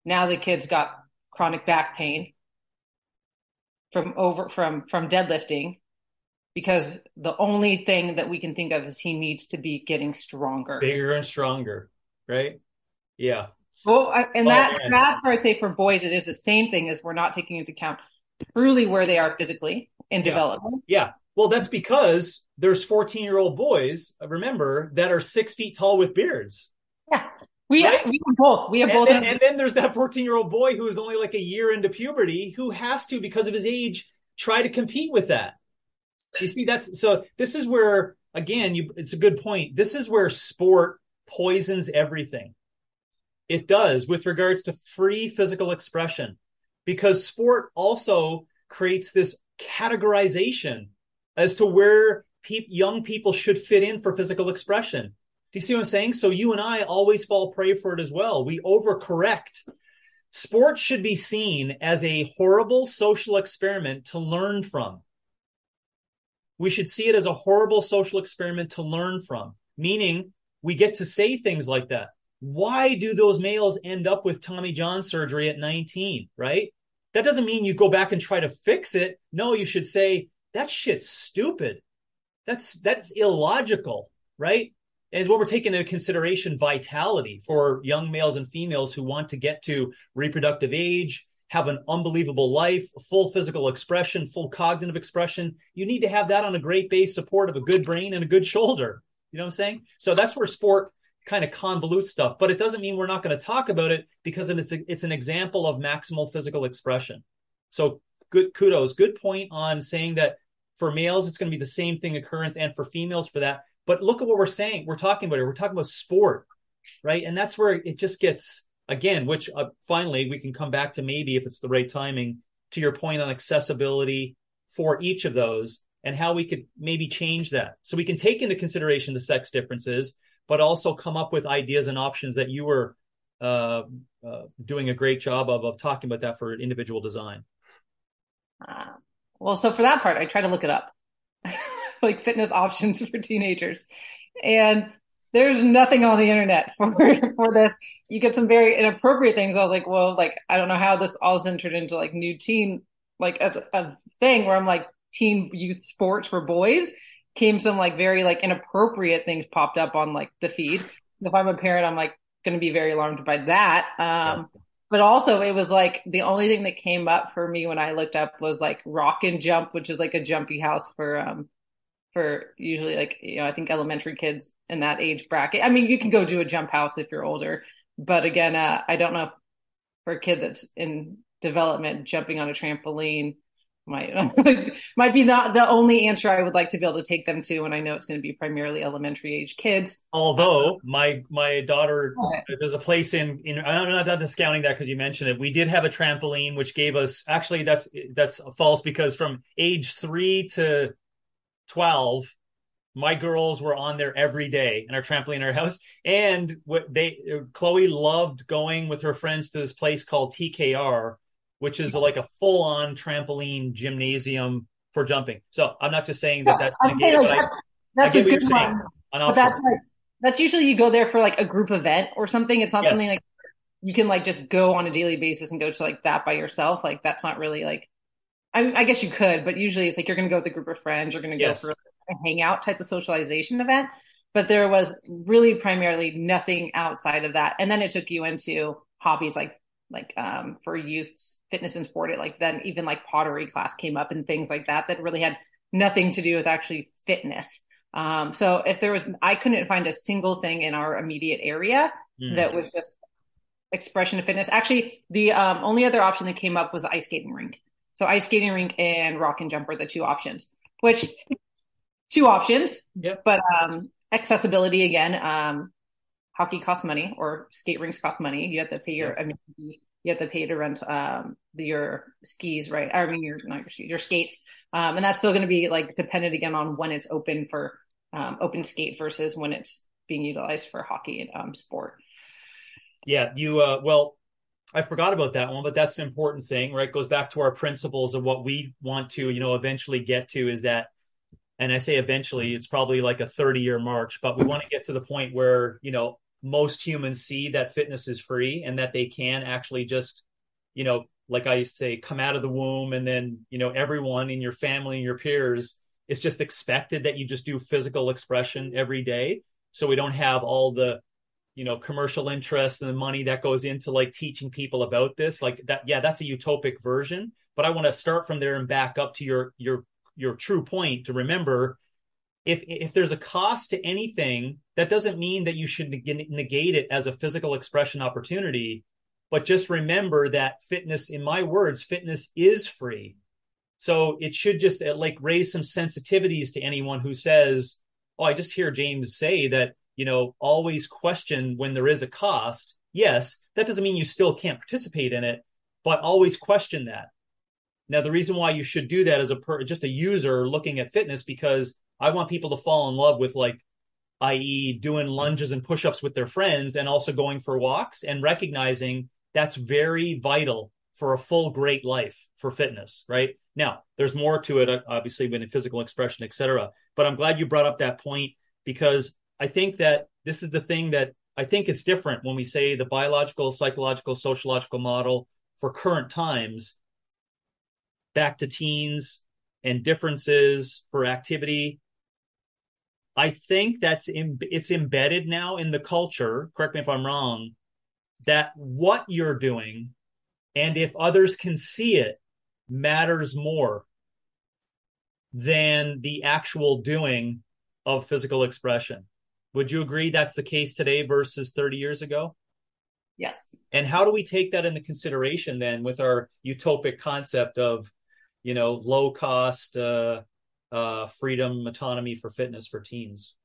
Now the kid's got chronic back pain from over from from deadlifting because the only thing that we can think of is he needs to be getting stronger bigger and stronger right yeah well I, and oh, that that's where i say for boys it is the same thing as we're not taking into account truly where they are physically in Yeah. development. Yeah. Well, that's because there's 14 year old boys, remember, that are six feet tall with beards. Yeah. We, Right? we have both. We have And both. then, and then there's that 14 year old boy who is only like a year into puberty who has to, because of his age, try to compete with that. You see, that's so this is where, again, you, it's a good point. This is where sport poisons everything. It does with regards to free physical expression because sport also creates this categorization as to where pe- young people should fit in for physical expression. Do you see what I'm saying? So you and I always fall prey for it as well. We overcorrect. Sports should be seen as a horrible social experiment to learn from. We should see it as a horrible social experiment to learn from, meaning we get to say things like that. Why do those males end up with Tommy John surgery at 19, right? That doesn't mean you go back and try to fix it. No, you should say that shit's stupid. That's that's illogical, right? And when we're taking into consideration vitality for young males and females who want to get to reproductive age, have an unbelievable life, full physical expression, full cognitive expression, you need to have that on a great base support of a good brain and a good shoulder. You know what I'm saying? So that's where sport kind of convolutes stuff, but it doesn't mean we're not going to talk about it because it's a, it's an example of maximal physical expression. So good kudos, good point on saying that for males it's going to be the same thing occurrence and for females for that. But look at what we're saying. We're talking about it. We're talking about sport, right? And that's where it just gets again, which uh, finally we can come back to maybe if it's the right timing to your point on accessibility for each of those and how we could maybe change that. So we can take into consideration the sex differences, but also come up with ideas and options that you were uh, uh, doing a great job of of talking about that for individual design. Uh, well, so for that part, I try to look it up, like fitness options for teenagers, and there's nothing on the internet for for this. You get some very inappropriate things. I was like, well, like I don't know how this all entered into like new teen, like as a, a thing where I'm like teen youth sports for boys. Came some like very like inappropriate things popped up on like the feed. If I'm a parent, I'm like going to be very alarmed by that. Um, yeah. But also, it was like the only thing that came up for me when I looked up was like rock and jump, which is like a jumpy house for um for usually like you know I think elementary kids in that age bracket. I mean, you can go do a jump house if you're older, but again, uh, I don't know for a kid that's in development jumping on a trampoline might might be not the only answer I would like to be able to take them to, and I know it's going to be primarily elementary age kids. Although my my daughter, there's a place in in I'm not, not discounting that because you mentioned it. We did have a trampoline which gave us actually that's that's false because from age three to twelve, my girls were on there every day in our trampoline in our house, and what they Chloe loved going with her friends to this place called TKR which is like a full on trampoline gymnasium for jumping. So I'm not just saying that that's like that, that's a good one. But that's like, that's usually you go there for like a group event or something. It's not yes. something like you can like just go on a daily basis and go to like that by yourself. Like that's not really like, I, I guess you could, but usually it's like you're going to go with a group of friends. You're going to go yes. for a hangout type of socialization event. But there was really primarily nothing outside of that. And then it took you into hobbies like like um, for youth fitness and sport, it like then even like pottery class came up and things like that that really had nothing to do with actually fitness. Um, so if there was, I couldn't find a single thing in our immediate area mm. that was just expression of fitness. Actually, the um, only other option that came up was ice skating rink. So ice skating rink and rock and jump are the two options, which two options, yep. but um, accessibility again. Um, hockey costs money or skate rinks cost money. You have to pay your, yeah. I mean, you have to pay to rent, um, your skis, right? I mean, your, not your skis, your skates. Um, and that's still going to be like dependent again on when it's open for, um, open skate versus when it's being utilized for hockey and, um, sport. Yeah. You, uh, well, I forgot about that one, but that's an important thing, right? Goes back to our principles of what we want to, you know, eventually get to is that and I say eventually, it's probably like a 30 year march, but we want to get to the point where, you know, most humans see that fitness is free and that they can actually just, you know, like I used to say, come out of the womb and then, you know, everyone in your family and your peers, it's just expected that you just do physical expression every day. So we don't have all the, you know, commercial interest and the money that goes into like teaching people about this. Like that, yeah, that's a utopic version. But I want to start from there and back up to your your your true point to remember if if there's a cost to anything, that doesn't mean that you should negate it as a physical expression opportunity. But just remember that fitness, in my words, fitness is free. So it should just like raise some sensitivities to anyone who says, "Oh, I just hear James say that you know always question when there is a cost." Yes, that doesn't mean you still can't participate in it, but always question that. Now, the reason why you should do that as a per, just a user looking at fitness because I want people to fall in love with like, i.e., doing lunges and push-ups with their friends, and also going for walks and recognizing that's very vital for a full great life for fitness. Right now, there's more to it, obviously, when physical expression, etc. But I'm glad you brought up that point because I think that this is the thing that I think it's different when we say the biological, psychological, sociological model for current times back to teens and differences for activity. I think that's it's embedded now in the culture. Correct me if I'm wrong. That what you're doing and if others can see it matters more than the actual doing of physical expression. Would you agree that's the case today versus 30 years ago? Yes. And how do we take that into consideration then with our utopic concept of, you know, low cost uh, uh, freedom, autonomy for fitness for teens?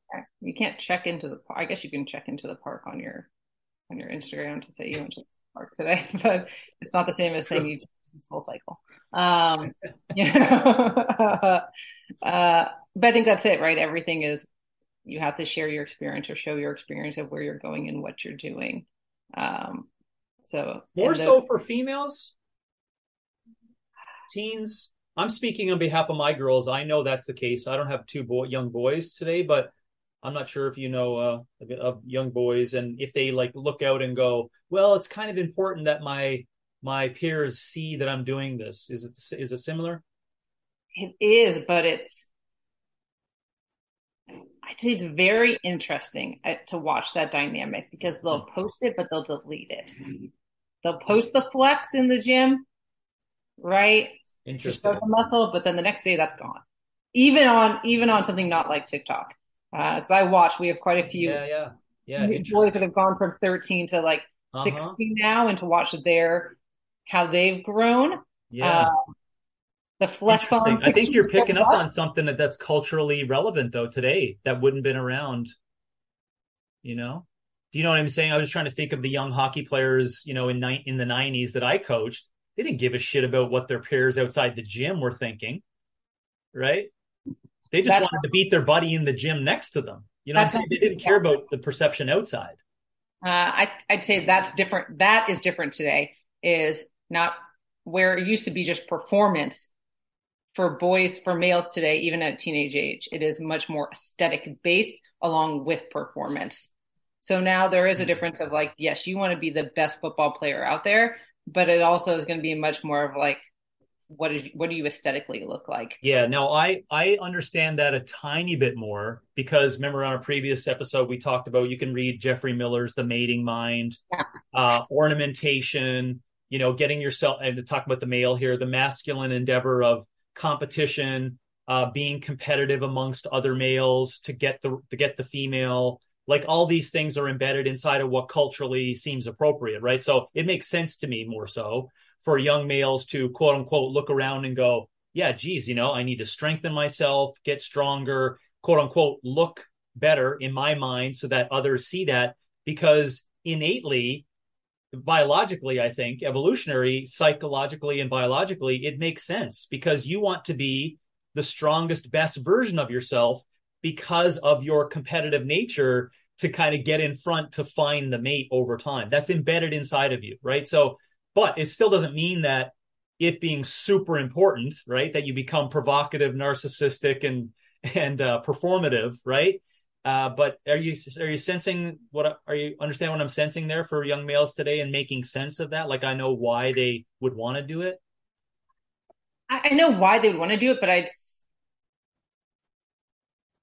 You can't check into the. I guess you can check into the park on your on your Instagram to say you went to the park today, but it's not the same as saying you did this whole cycle. Um, you know, uh, but I think that's it, right? Everything is you have to share your experience or show your experience of where you're going and what you're doing. Um, so more so for females, teens. I'm speaking on behalf of my girls. I know that's the case. I don't have two boy, young boys today, but I'm not sure if you know uh, of young boys and if they like look out and go, well, it's kind of important that my my peers see that I'm doing this. Is it is it similar? It is, but it's it's very interesting uh, to watch that dynamic because they'll hmm. post it, but they'll delete it. They'll post the flex in the gym, right? Interesting. the muscle, but then the next day that's gone. Even on even on something not like TikTok, because uh, I watch, we have quite a few. Yeah, yeah, yeah. Boys that have gone from 13 to like uh-huh. 16 now, and to watch their how they've grown. Yeah. Uh, the flex on. I think you're picking up on something that that's culturally relevant though today that wouldn't been around. You know, do you know what I'm saying? I was just trying to think of the young hockey players, you know, in ni- in the '90s that I coached. They didn't give a shit about what their peers outside the gym were thinking, right? They just that's wanted to beat their buddy in the gym next to them. You know, what I'm saying? they didn't care about the perception outside. Uh, I, I'd say that's different. That is different today. Is not where it used to be just performance for boys, for males today, even at teenage age, it is much more aesthetic based along with performance. So now there is a difference of like, yes, you want to be the best football player out there, but it also is going to be much more of like, what what is what do you aesthetically look like? Yeah, now I I understand that a tiny bit more because remember on our previous episode we talked about you can read Geoffrey Miller's The Mating Mind, yeah. uh, ornamentation, you know, getting yourself and to talk about the male here, the masculine endeavor of competition, uh, being competitive amongst other males to get the to get the female. Like all these things are embedded inside of what culturally seems appropriate, right? So it makes sense to me more so for young males to quote unquote look around and go, yeah, geez, you know, I need to strengthen myself, get stronger, quote unquote, look better in my mind so that others see that because innately biologically, I think, evolutionary, psychologically, and biologically, it makes sense because you want to be the strongest, best version of yourself because of your competitive nature to kind of get in front to find the mate over time. That's embedded inside of you, right? So, but it still doesn't mean that it being super important, right? That you become provocative, narcissistic, and and uh, performative, right? Uh, but are you are you sensing what are you understand what I'm sensing there for young males today and making sense of that? Like I know why they would want to do it. I know why they would want to do it, but I'd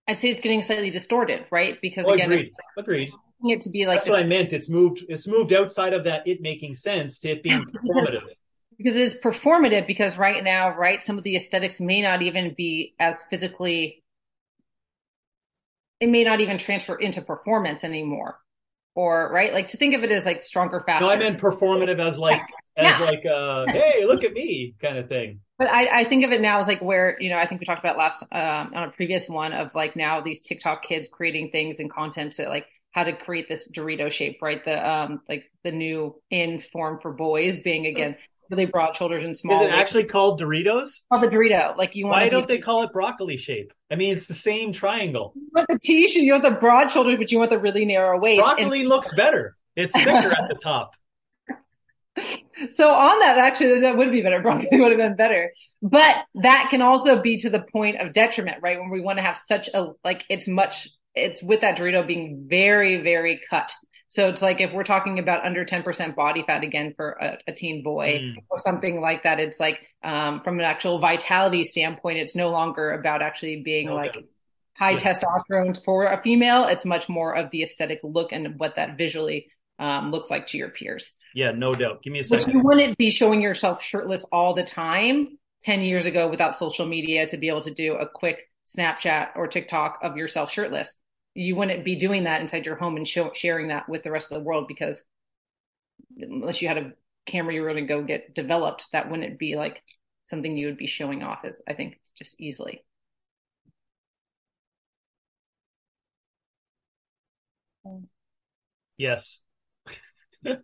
I'd say it's getting slightly distorted, right? Because oh, again, agreed. agreed. It to be like that's this, what I meant. It's moved. It's moved outside of that it making sense to it being performative. because it's performative because right now, right, some of the aesthetics may not even be as physically it may not even transfer into performance anymore. Or right, like to think of it as like stronger, faster. No, I meant performative as like as yeah. like uh hey, look at me kind of thing. But I, I think of it now as like where, you know, I think we talked about last um, on a previous one of like now these TikTok kids creating things and content to like how to create this Dorito shape, right? The um like the new in form for boys being again really broad shoulders and small. Is it actually called Doritos? Called the Dorito. Like you want. Why don't they call it broccoli shape? I mean, it's the same triangle. You want the T-shirt, you want the broad shoulders, but you want the really narrow waist. Broccoli and- looks better. It's thicker at the top. So on that, actually, that would be better. Broccoli would have been better, but that can also be to the point of detriment, right? When we want to have such a like, it's much, it's with that Dorito being very, very cut so it's like if we're talking about under 10% body fat again for a, a teen boy mm. or something like that, it's like um, from an actual vitality standpoint, it's no longer about actually being okay. like high yeah. testosterone for a female. It's much more of the aesthetic look and what that visually um, looks like to your peers. Yeah, no doubt. Give me a second. But you wouldn't be showing yourself shirtless all the time 10 years ago without social media to be able to do a quick Snapchat or TikTok of yourself shirtless you wouldn't be doing that inside your home and show, sharing that with the rest of the world because unless you had a camera you were going to go get developed, that wouldn't be like something you would be showing off as I think just easily. Yes. so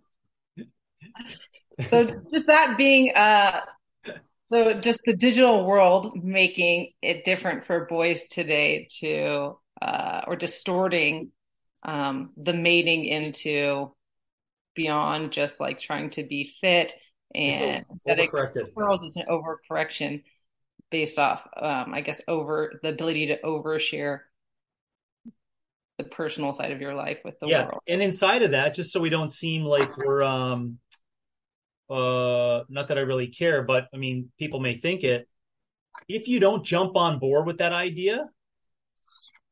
just that being uh so just the digital world making it different for boys today to uh, or distorting um, the mating into beyond just like trying to be fit and overcorrected. Girls is an overcorrection based off, um, I guess, over the ability to overshare the personal side of your life with the yeah. world. And inside of that, just so we don't seem like we're um uh not that I really care, but I mean people may think it. If you don't jump on board with that idea,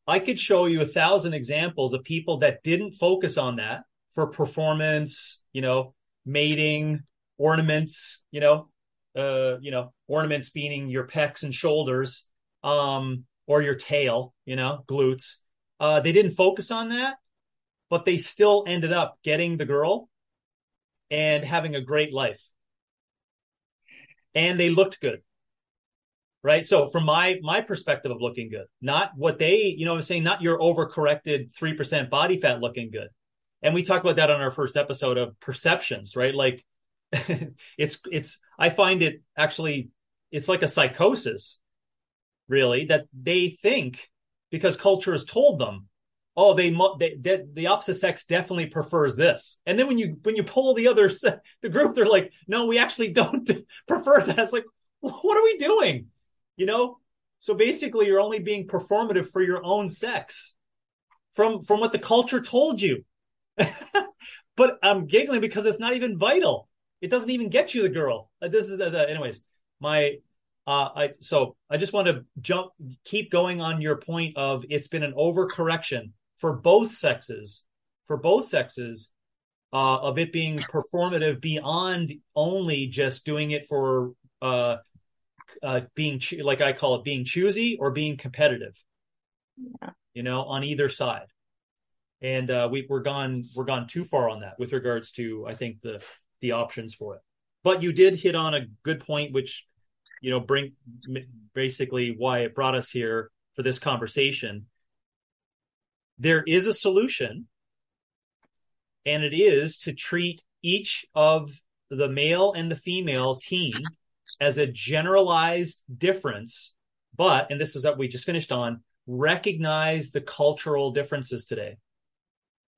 I could show you a thousand examples of people that didn't focus on that for performance, you know, mating, ornaments, you know, uh, you know, ornaments meaning your pecs and shoulders, um, or your tail, you know, glutes. Uh, they didn't focus on that, but they still ended up getting the girl and having a great life. And they looked good right? So from my my perspective of looking good, not what they, you know, I'm saying not your overcorrected three percent body fat looking good. And we talked about that on our first episode of perceptions, right? Like it's it's I find it actually it's like a psychosis, really, that they think because culture has told them, oh, they, they, they the opposite sex definitely prefers this, and then when you when you pull the other the group, they're like, no, we actually don't prefer that. It's like, what are we doing? You know? So basically you're only being performative for your own sex from, from what the culture told you. but I'm giggling because it's not even vital. It doesn't even get you the girl. Uh, this is the, the anyways, my, uh, I, so I just want to jump, keep going on your point of it's been an overcorrection for both sexes, for both sexes, uh, of it being performative beyond only just doing it for, uh, uh, being like I call it being choosy or being competitive. Yeah. You know, on either side, and uh, we we're gone we're gone too far on that with regards to I think the the options for it. But you did hit on a good point, which you know bring basically why it brought us here for this conversation. There is a solution, and it is to treat each of the male and the female team as a generalized difference, but, and this is what we just finished on, recognize the cultural differences today.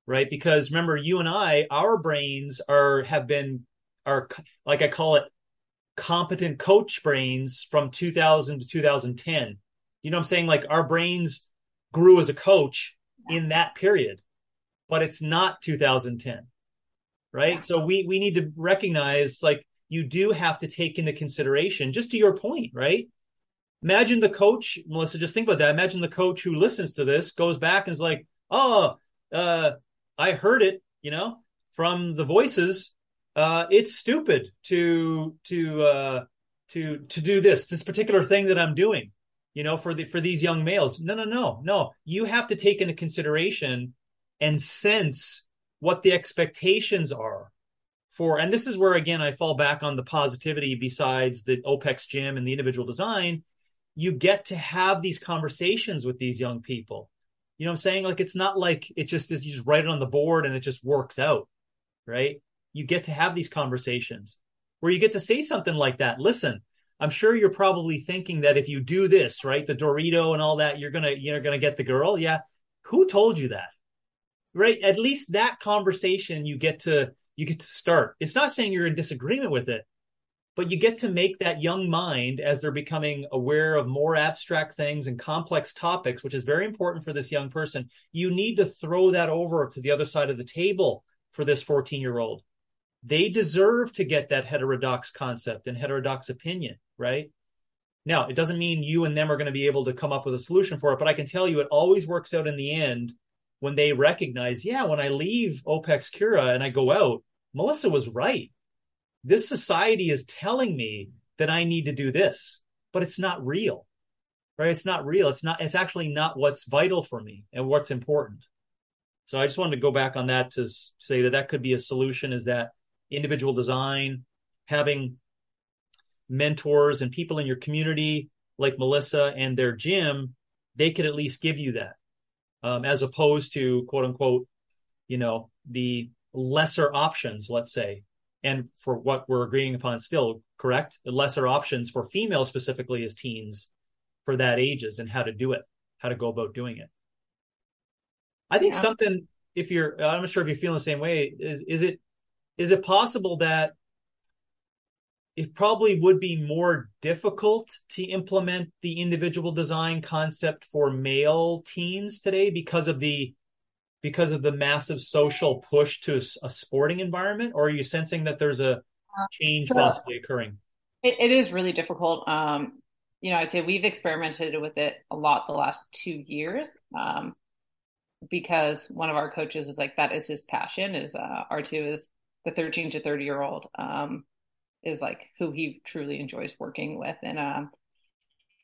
Right? Because remember, you and I, our brains are, have been, are, like I call it, competent coach brains from 2000 to 2010. You know what I'm saying? Like our brains grew as a coach in that period, but it's not 2010. Right. So we, we need to recognize like you do have to take into consideration, just to your point, right? Imagine the coach, Melissa, just think about that. Imagine the coach who listens to this goes back and is like, oh, uh, I heard it, you know, from the voices uh, it's stupid to to uh, to to do this this particular thing that I'm doing, you know, for the for these young males. No, no, no, no. You have to take into consideration and sense what the expectations are for. And this is where again I fall back on the positivity besides the OPEX gym and the individual design. You get to have these conversations with these young people. You know what I'm saying? Like it's not like it just is you just write it on the board and it just works out, right? You get to have these conversations where you get to say something like that. Listen, I'm sure you're probably thinking that if you do this, right, the Dorito and all that, you're gonna you're gonna get the girl. Yeah, who told you that? Right? At least that conversation you get to you get to start. It's not saying you're in disagreement with it, but you get to make that young mind as they're becoming aware of more abstract things and complex topics, which is very important for this young person. You need to throw that over to the other side of the table for this 14 year old they deserve to get that heterodox concept and heterodox opinion, right? Now, it doesn't mean you and them are going to be able to come up with a solution for it, but I can tell you it always works out in the end when they recognize, yeah, when I leave OPEX Cura and I go out, Melissa was right. This society is telling me that I need to do this, but it's not real, right? It's not real. It's not, it's actually not what's vital for me and what's important. So I just wanted to go back on that to say that that could be a solution is that individual design, having mentors and people in your community like Melissa and their gym, they could at least give you that, um, as opposed to quote unquote, you know, the lesser options, let's say, and for what we're agreeing upon still correct, the lesser options for females specifically as teens for that ages and how to do it, how to go about doing it. I think yeah. something, if you're, I'm not sure if you feel the same way, is, is it is it possible that it probably would be more difficult to implement the individual design concept for male teens today because of the because of the massive social push to a, sporting environment? Or are you sensing that there's a change so possibly occurring? It, it is really difficult. Um, you know i'd say we've experimented with it a lot the last two years um, because one of our coaches is like that is his passion is uh, r2 is the 13 to 30 year old um, is like who he truly enjoys working with. And um,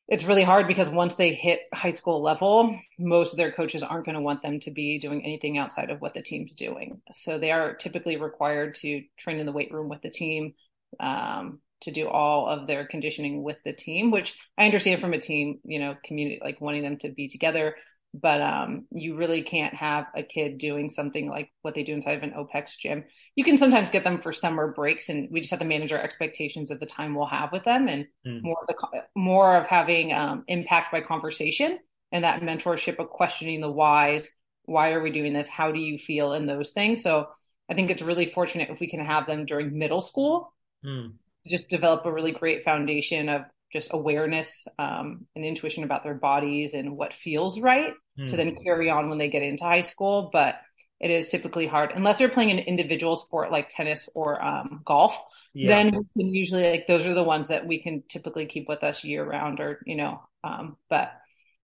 it's really hard because once they hit high school level, most of their coaches aren't going to want them to be doing anything outside of what the team's doing. So they are typically required to train in the weight room with the team, um, to do all of their conditioning with the team, which I understand from a team, you know, community, like wanting them to be together but um, you really can't have a kid doing something like what they do inside of an OPEX gym. You can sometimes get them for summer breaks, and we just have to manage our expectations of the time we'll have with them, and mm. more of the more of having um, impact by conversation and that mentorship of questioning the whys. Why are we doing this? How do you feel in those things? So I think it's really fortunate if we can have them during middle school. Mm. Just develop a really great foundation of just awareness um, and intuition about their bodies and what feels right mm. to then carry on when they get into high school. But it is typically hard unless they're playing an individual sport like tennis or um, golf. Yeah. Then we can usually like those are the ones that we can typically keep with us year round, or you know. Um, but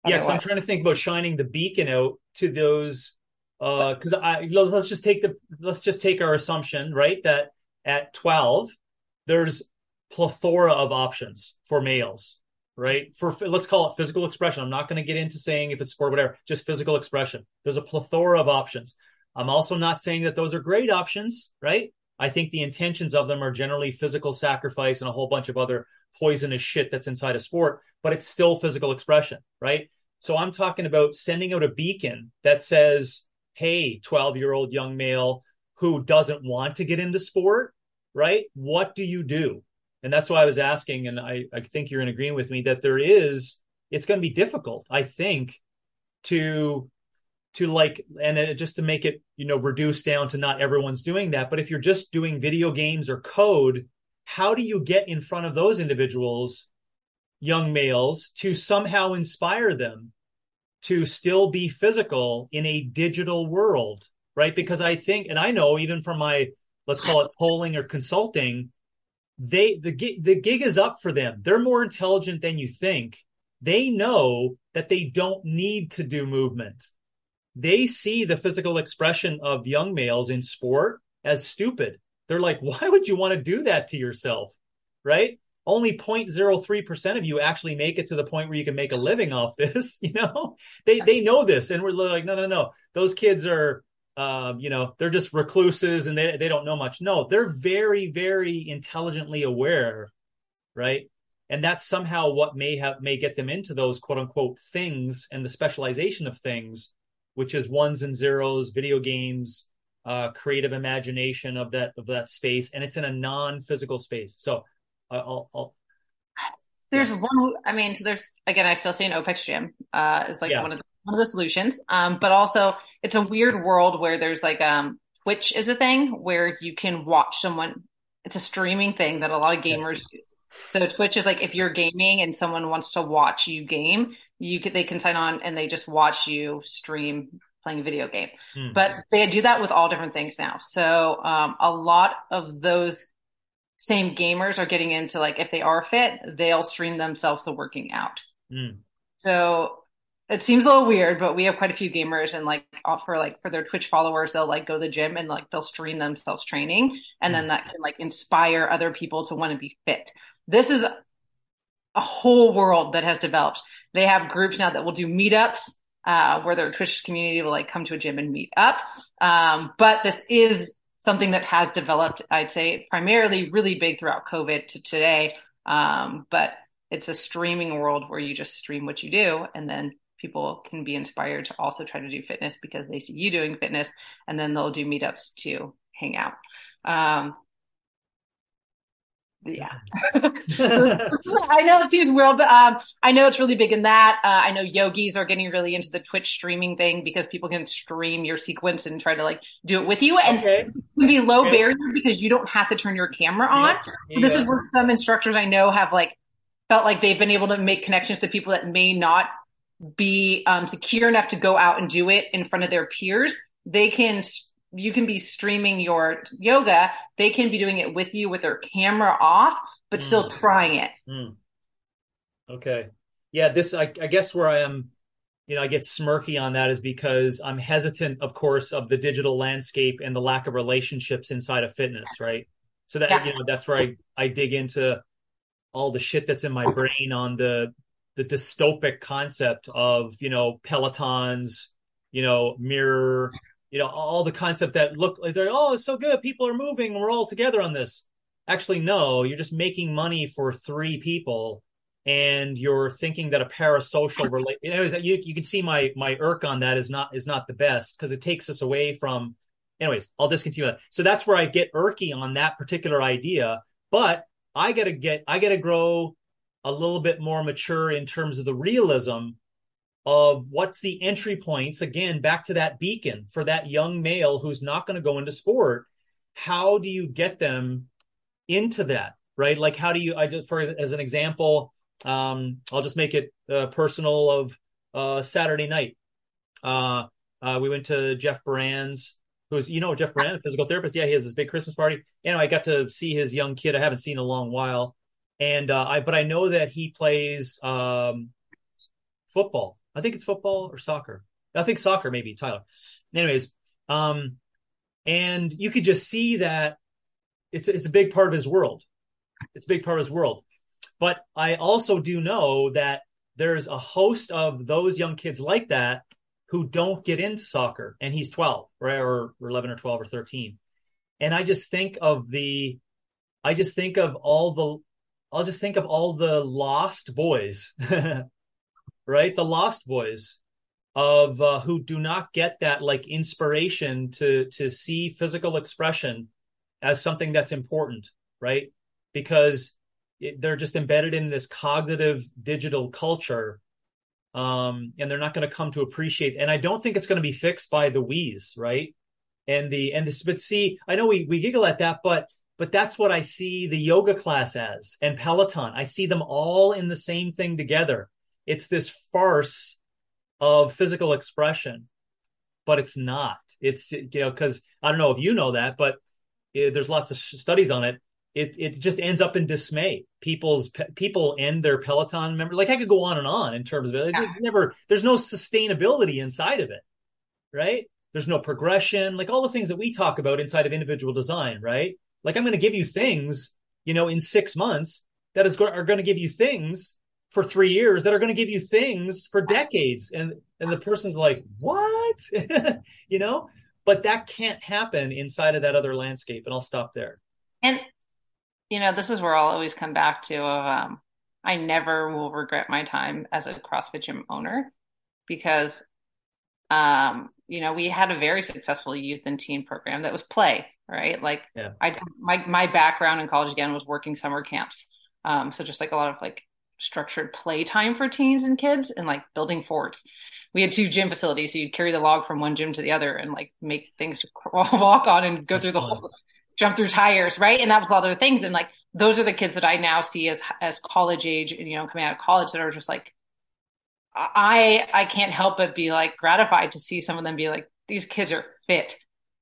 yeah, because I'm trying to think about shining the beacon out to those. Because uh, I let's just take the let's just take our assumption right that at 12 there's plethora of options for males, right? For let's call it physical expression. I'm not going to get into saying if it's sport, whatever, just physical expression. There's a plethora of options. I'm also not saying that those are great options, right? I think the intentions of them are generally physical sacrifice and a whole bunch of other poisonous shit that's inside a sport, but it's still physical expression, right? So I'm talking about sending out a beacon that says, Hey, 12 year old young male who doesn't want to get into sport, right? What do you do? And that's why I was asking, and I, I think you're in agreement with me that there is, it's going to be difficult, I think, to, to like, and just to make it, you know, reduce down to not everyone's doing that. But if you're just doing video games or code, how do you get in front of those individuals, young males, to somehow inspire them to still be physical in a digital world? Right. Because I think, and I know even from my, let's call it polling or consulting, they the gig the gig is up for them. They're more intelligent than you think. They know that they don't need to do movement. They see the physical expression of young males in sport as stupid. they're like, why would you want to do that to yourself? Right? Only 0.03% of you actually make it to the point where you can make a living off this. You know, they, they know this. And we're like, no, no, no. Those kids are, um, you know, they're just recluses and they, they don't know much. No, they're very, very intelligently aware. Right. And that's somehow what may have, may get them into those quote unquote things and the specialization of things, which is ones and zeros, video games, uh, creative imagination of that of that space, and it's in a non-physical space. So I'll, I'll there's one. I mean, so there's again, I still say an OPEX gym uh, is like yeah. one of the, one of the solutions. Um, but also it's a weird world where there's like um Twitch is a thing where you can watch someone. It's a streaming thing that a lot of gamers yes. do. So Twitch is like if you're gaming and someone wants to watch you game, you could they can sign on and they just watch you stream playing a video game. Mm. But they do that with all different things now. So um, a lot of those same gamers are getting into like if they are fit, they'll stream themselves to working out. Mm. So it seems a little weird, but we have quite a few gamers and like for like for their Twitch followers, they'll like go to the gym and like they'll stream themselves training and mm. then that can like inspire other people to want to be fit. This is a whole world that has developed. They have groups now that will do meetups uh, where their Twitch community will like come to a gym and meet up. Um, but this is something that has developed, I'd say, primarily really big throughout COVID to today. Um, but it's a streaming world where you just stream what you do and then people can be inspired to also try to do fitness because they see you doing fitness and then they'll do meetups to hang out. Um, yeah i know it seems weird but um i know it's really big in that uh, i know yogis are getting really into the twitch streaming thing because people can stream your sequence and try to like do it with you and okay. it can be low okay. barrier because you don't have to turn your camera on yeah. So this is where some instructors i know have like felt like they've been able to make connections to people that may not be um, secure enough to go out and do it in front of their peers they can you can be streaming your yoga. They can be doing it with you with their camera off, but mm. still trying it. Mm. Okay. Yeah. This, I, I guess where I am, you know, I get smirky on that is because I'm hesitant, of course, of the digital landscape and the lack of relationships inside of fitness. Right. So that, yeah. you know, that's where I, I dig into all the shit that's in my brain on the, the dystopic concept of, you know, Pelotons, you know, mirror, you know, all the concept that look like they're, oh, it's so good. People are moving. We're all together on this. Actually, no, you're just making money for three people and you're thinking that a parasocial relate, anyways, you, you can see my, my irk on that is not, is not the best because it takes us away from, anyways, I'll discontinue that. So that's where I get irky on that particular idea, but I gotta get, I gotta grow a little bit more mature in terms of the realism of what's the entry points again back to that beacon for that young male who's not going to go into sport. How do you get them into that right? Like how do you i just for as an example um i'll just make it uh, personal of uh saturday night. Uh, uh we went to jeff brand's who's you know jeff brand physical therapist. Yeah he has this big christmas party. And i got to see his young kid. I haven't seen in a long while and uh i but i know that he plays um football I think it's football or soccer. I think soccer, maybe Tyler. Anyways, um, and you could just see that it's it's a big part of his world. It's a big part of his world. But I also do know that there's a host of those young kids like that who don't get into soccer, and he's 12, right, or, or 11 or 12 or 13. And I just think of the, I just think of all the, I'll just think of all the lost boys right? The Lost Boys of uh, who do not get that like inspiration to to see physical expression as something that's important, right? Because it, they're just embedded in this cognitive digital culture um, and they're not going to come to appreciate. And I don't think it's going to be fixed by the Wii's, right? And the and this, but see, I know we we giggle at that, but but that's what I see the yoga class as and Peloton. I see them all in the same thing together it's this farce of physical expression, but it's not. It's you know because I don't know if you know that, but it, there's lots of studies on it. It it just ends up in dismay. People's people end their Peloton member. Like I could go on and on in terms of it. it never. There's no sustainability inside of it, right? There's no progression. Like all the things that we talk about inside of individual design, right? Like I'm going to give you things, you know, in six months that is are going to give you things for three years that are going to give you things for decades. And, and the person's like, what? you know, but that can't happen inside of that other landscape. And I'll stop there. And, you know, this is where I'll always come back to, um, I never will regret my time as a CrossFit gym owner because, um, you know, we had a very successful youth and teen program that was play, right? Like yeah. I, my, my background in college again was working summer camps. Um, so just like a lot of like structured play time for teens and kids and like building forts. We had two gym facilities, so you'd carry the log from one gym to the other and like make things to walk on and go That's through the fun. whole jump through tires, right? And that was a lot of the things. And like those are the kids that I now see as as college age, you know, coming out of college that are just like I I can't help but be like gratified to see some of them be like these kids are fit,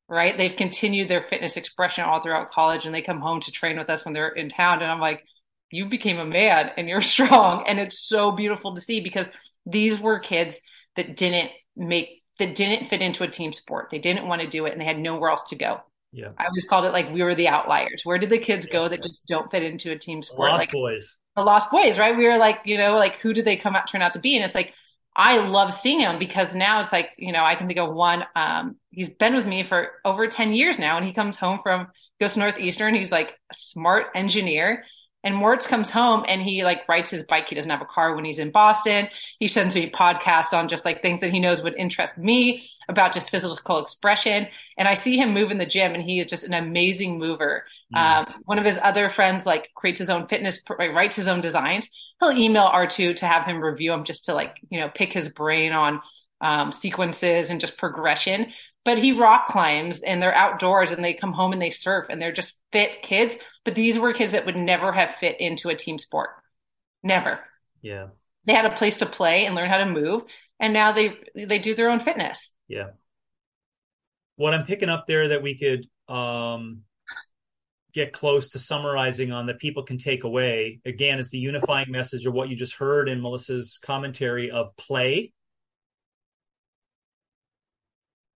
right? They've continued their fitness expression all throughout college and they come home to train with us when they're in town and I'm like you became a man and you're strong. And it's so beautiful to see because these were kids that didn't make, that didn't fit into a team sport. They didn't want to do it and they had nowhere else to go. Yeah. I always called it like we were the outliers. Where did the kids go that just don't fit into a team sport? Lost like, boys. The lost boys, right? We were like, you know, like who did they come out turn out to be? And it's like I love seeing him because now it's like, you know, I can think of one. Um, he's been with me for over 10 years now and he comes home from goes to Northeastern. He's like a smart engineer and Moritz comes home and he like rides his bike. He doesn't have a car when he's in Boston. He sends me podcasts on just like things that he knows would interest me about just physical expression. And I see him move in the gym and he is just an amazing mover. Mm. Um, one of his other friends like creates his own fitness, writes his own designs. He'll email R2 to have him review them just to like, you know, pick his brain on um, sequences and just progression. But he rock climbs and they're outdoors and they come home and they surf and they're just fit kids but these were kids that would never have fit into a team sport. Never. Yeah. They had a place to play and learn how to move. And now they they do their own fitness. Yeah. What I'm picking up there that we could um get close to summarizing on that people can take away again is the unifying message of what you just heard in Melissa's commentary of play.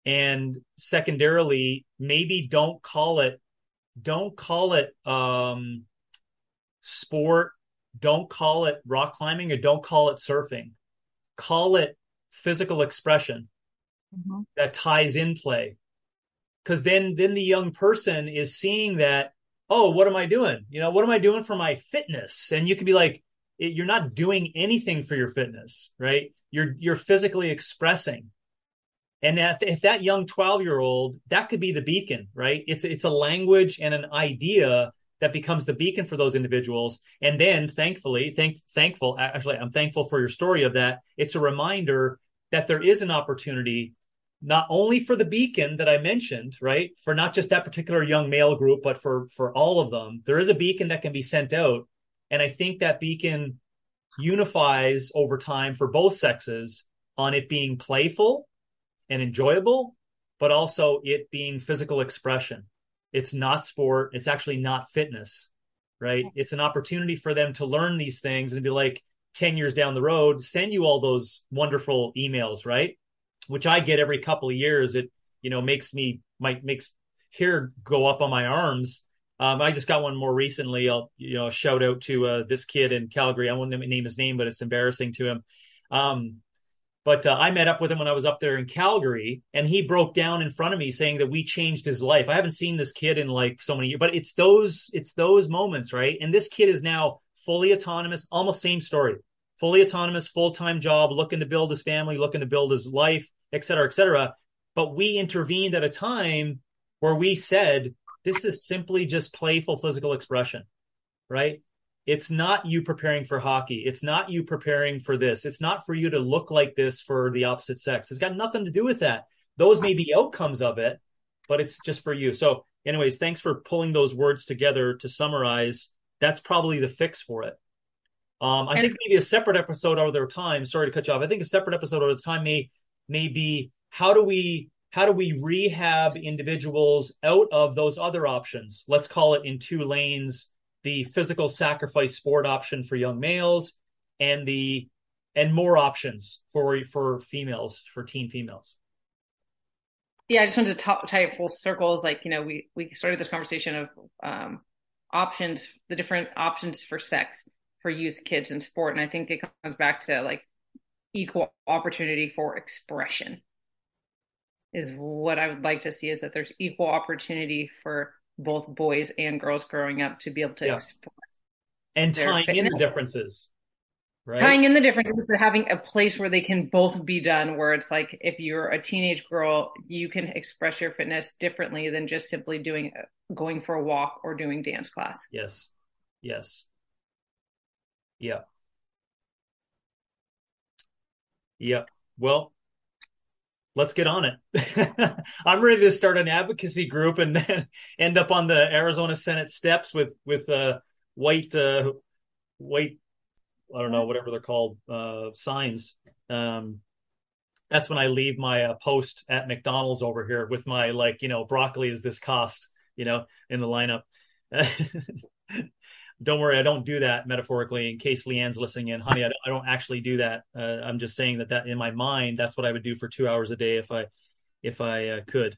And secondarily, maybe don't call it don't call it um, sport. Don't call it rock climbing or don't call it surfing. Call it physical expression mm-hmm. that ties in play. Cause then, then the young person is seeing that, oh, what am I doing? You know, what am I doing for my fitness? And you can be like, you're not doing anything for your fitness, right? You're, you're physically expressing. And if, if that young 12 year old, that could be the beacon, right? It's, it's a language and an idea that becomes the beacon for those individuals. And then thankfully, thank, thankful, actually, I'm thankful for your story of that. It's a reminder that there is an opportunity not only for the beacon that I mentioned, right? For not just that particular young male group, but for, for all of them, there is a beacon that can be sent out. And I think that beacon unifies over time for both sexes on it being playful and enjoyable, but also it being physical expression. It's not sport. It's actually not fitness, right? It's an opportunity for them to learn these things and be like 10 years down the road, send you all those wonderful emails, right? Which I get every couple of years. It, you know, makes me, might makes hair go up on my arms. Um, I just got one more recently. I'll, you know, shout out to, uh, this kid in Calgary. I won't name his name, but it's embarrassing to him. Um, but uh, I met up with him when I was up there in Calgary, and he broke down in front of me saying that we changed his life. I haven't seen this kid in like so many years, but it's those it's those moments, right? And this kid is now fully autonomous, almost same story, fully autonomous, full time job, looking to build his family, looking to build his life, et cetera, et cetera. But we intervened at a time where we said this is simply just playful physical expression, right? It's not you preparing for hockey. It's not you preparing for this. It's not for you to look like this for the opposite sex. It's got nothing to do with that. Those may be outcomes of it, but it's just for you. So, anyways, thanks for pulling those words together to summarize. That's probably the fix for it. Um, I think maybe a separate episode over their time. Sorry to cut you off. I think a separate episode of over time may may be how do we how do we rehab individuals out of those other options? Let's call it in two lanes the physical sacrifice sport option for young males and the and more options for for females for teen females yeah, I just wanted to talk, tie it full circles. Like, you know, we, we started this conversation of, um, options, the different options for sex for youth kids in sport. And I think it comes back to like equal opportunity for expression is what I would like to see is that there's equal opportunity for both boys and girls growing up to be able to yeah. express and tying in the differences right? Tying in the differences but having a place where they can both be done where it's like if you're a teenage girl you can express your fitness differently than just simply doing going for a walk or doing dance class. Yes. Yes yeah yeah well let's get on it. I'm ready to start an advocacy group and then end up on the Arizona Senate steps with with uh, white uh, white I don't know whatever they're called uh, signs. Um, that's when I leave my uh, post at McDonald's over here with my like you know broccoli is this cost you know in the lineup. don't worry, I don't do that metaphorically. In case Leanne's listening in, honey, I don't, I don't actually do that. Uh, I'm just saying that that in my mind, that's what I would do for two hours a day if I if I uh, could.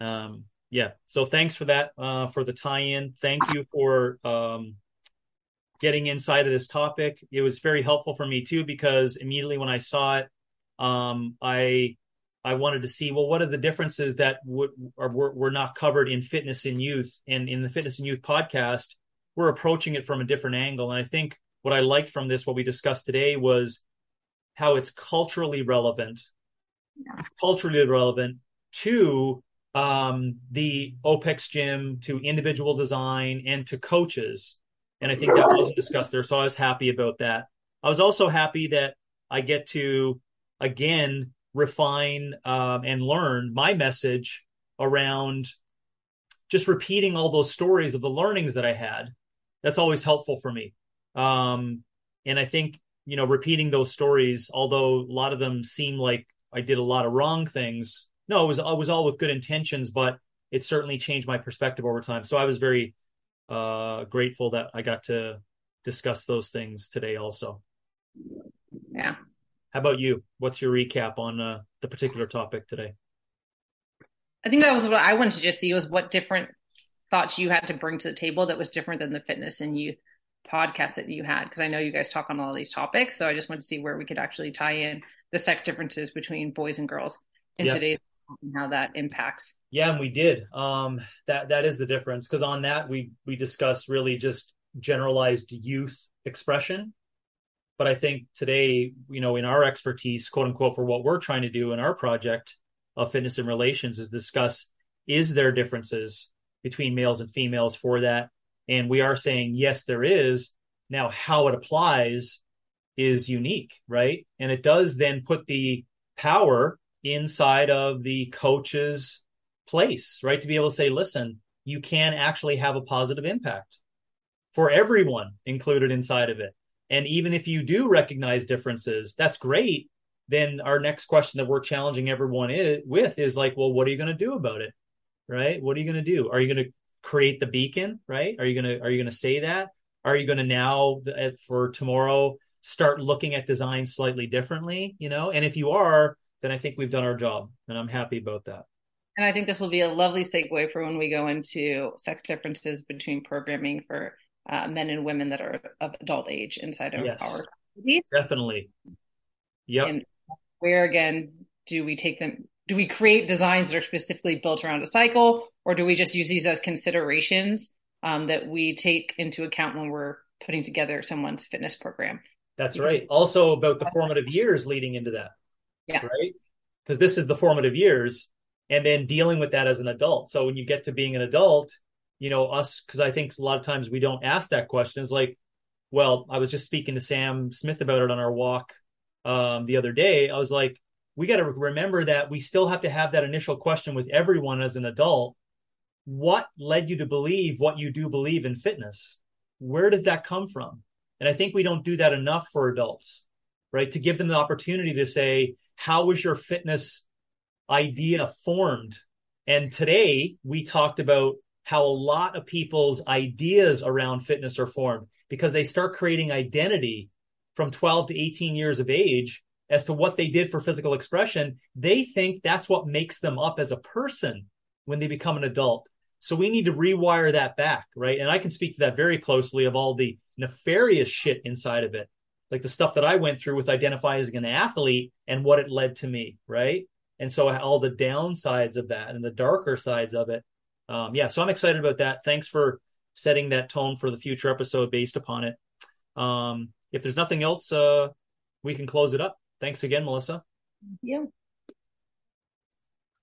Um, yeah. So thanks for that uh, for the tie-in. Thank you for um, getting inside of this topic. It was very helpful for me too because immediately when I saw it, um, I I wanted to see well what are the differences that would are were, were not covered in fitness and youth and in the fitness and youth podcast we're approaching it from a different angle. And I think what I liked from this, what we discussed today, was how it's culturally relevant, yeah. culturally relevant to um, the OPEX gym, to individual design, and to coaches. And I think that wasn't discussed there. So I was happy about that. I was also happy that I get to again refine um, and learn my message around just repeating all those stories of the learnings that I had that's always helpful for me. Um, and I think, you know, repeating those stories, although a lot of them seem like I did a lot of wrong things. No, it was, it was all with good intentions, but it certainly changed my perspective over time. So I was very, uh, grateful that I got to discuss those things today also. Yeah. How about you? What's your recap on uh, the particular topic today? I think that was what I wanted to just see was what different thoughts you had to bring to the table that was different than the fitness and youth podcast that you had because I know you guys talk on all these topics. So I just wanted to see where we could actually tie in the sex differences between boys and girls in yeah. today's and how that impacts. Yeah, and we did. Um, that that is the difference because on that we we discussed really just generalized youth expression. But I think today, you know, in our expertise, quote unquote, for what we're trying to do in our project of fitness and relations is discuss is there differences between males and females for that. And we are saying, yes, there is. Now, how it applies is unique, right? And it does then put the power inside of the coach's place, right? To be able to say, listen, you can actually have a positive impact for everyone included inside of it. And even if you do recognize differences, that's great. Then our next question that we're challenging everyone is, with is like, well, what are you going to do about it? Right? What are you going to do? Are you going to create the beacon, right? Are you going to are you going to say that? Are you going to now uh, for tomorrow start looking at design slightly differently, you know? And if you are, then I think we've done our job and I'm happy about that. And I think this will be a lovely segue for when we go into sex differences between programming for uh, men and women that are of adult age inside of yes, our communities. Definitely. Yep. And where again do we take them do we create designs that are specifically built around a cycle or do we just use these as considerations um, that we take into account when we're putting together someone's fitness program? That's right. Also about the formative years leading into that. Yeah. Right? Because this is the formative years and then dealing with that as an adult. So when you get to being an adult you know us because i think a lot of times we don't ask that question. Is like well i was just speaking to sam smith about it on our walk um, the other day. I was like we got to remember that we still have to have that initial question with everyone as an adult. What led you to believe what you do believe in fitness? Where did that come from? And I think we don't do that enough for adults, right? To give them the opportunity to say, how was your fitness idea formed? And today we talked about how a lot of people's ideas around fitness are formed because they start creating identity from 12 to 18 years of age as to what they did for physical expression, they think that's what makes them up as a person when they become an adult. So we need to rewire that back, right? And I can speak to that very closely of all the nefarious shit inside of it, like the stuff that I went through with identifying as an athlete and what it led to me, right? And so all the downsides of that and the darker sides of it. Um, yeah, so I'm excited about that. Thanks for setting that tone for the future episode based upon it. Um, if there's nothing else, uh, we can close it up. Thanks again, Melissa. Thank you.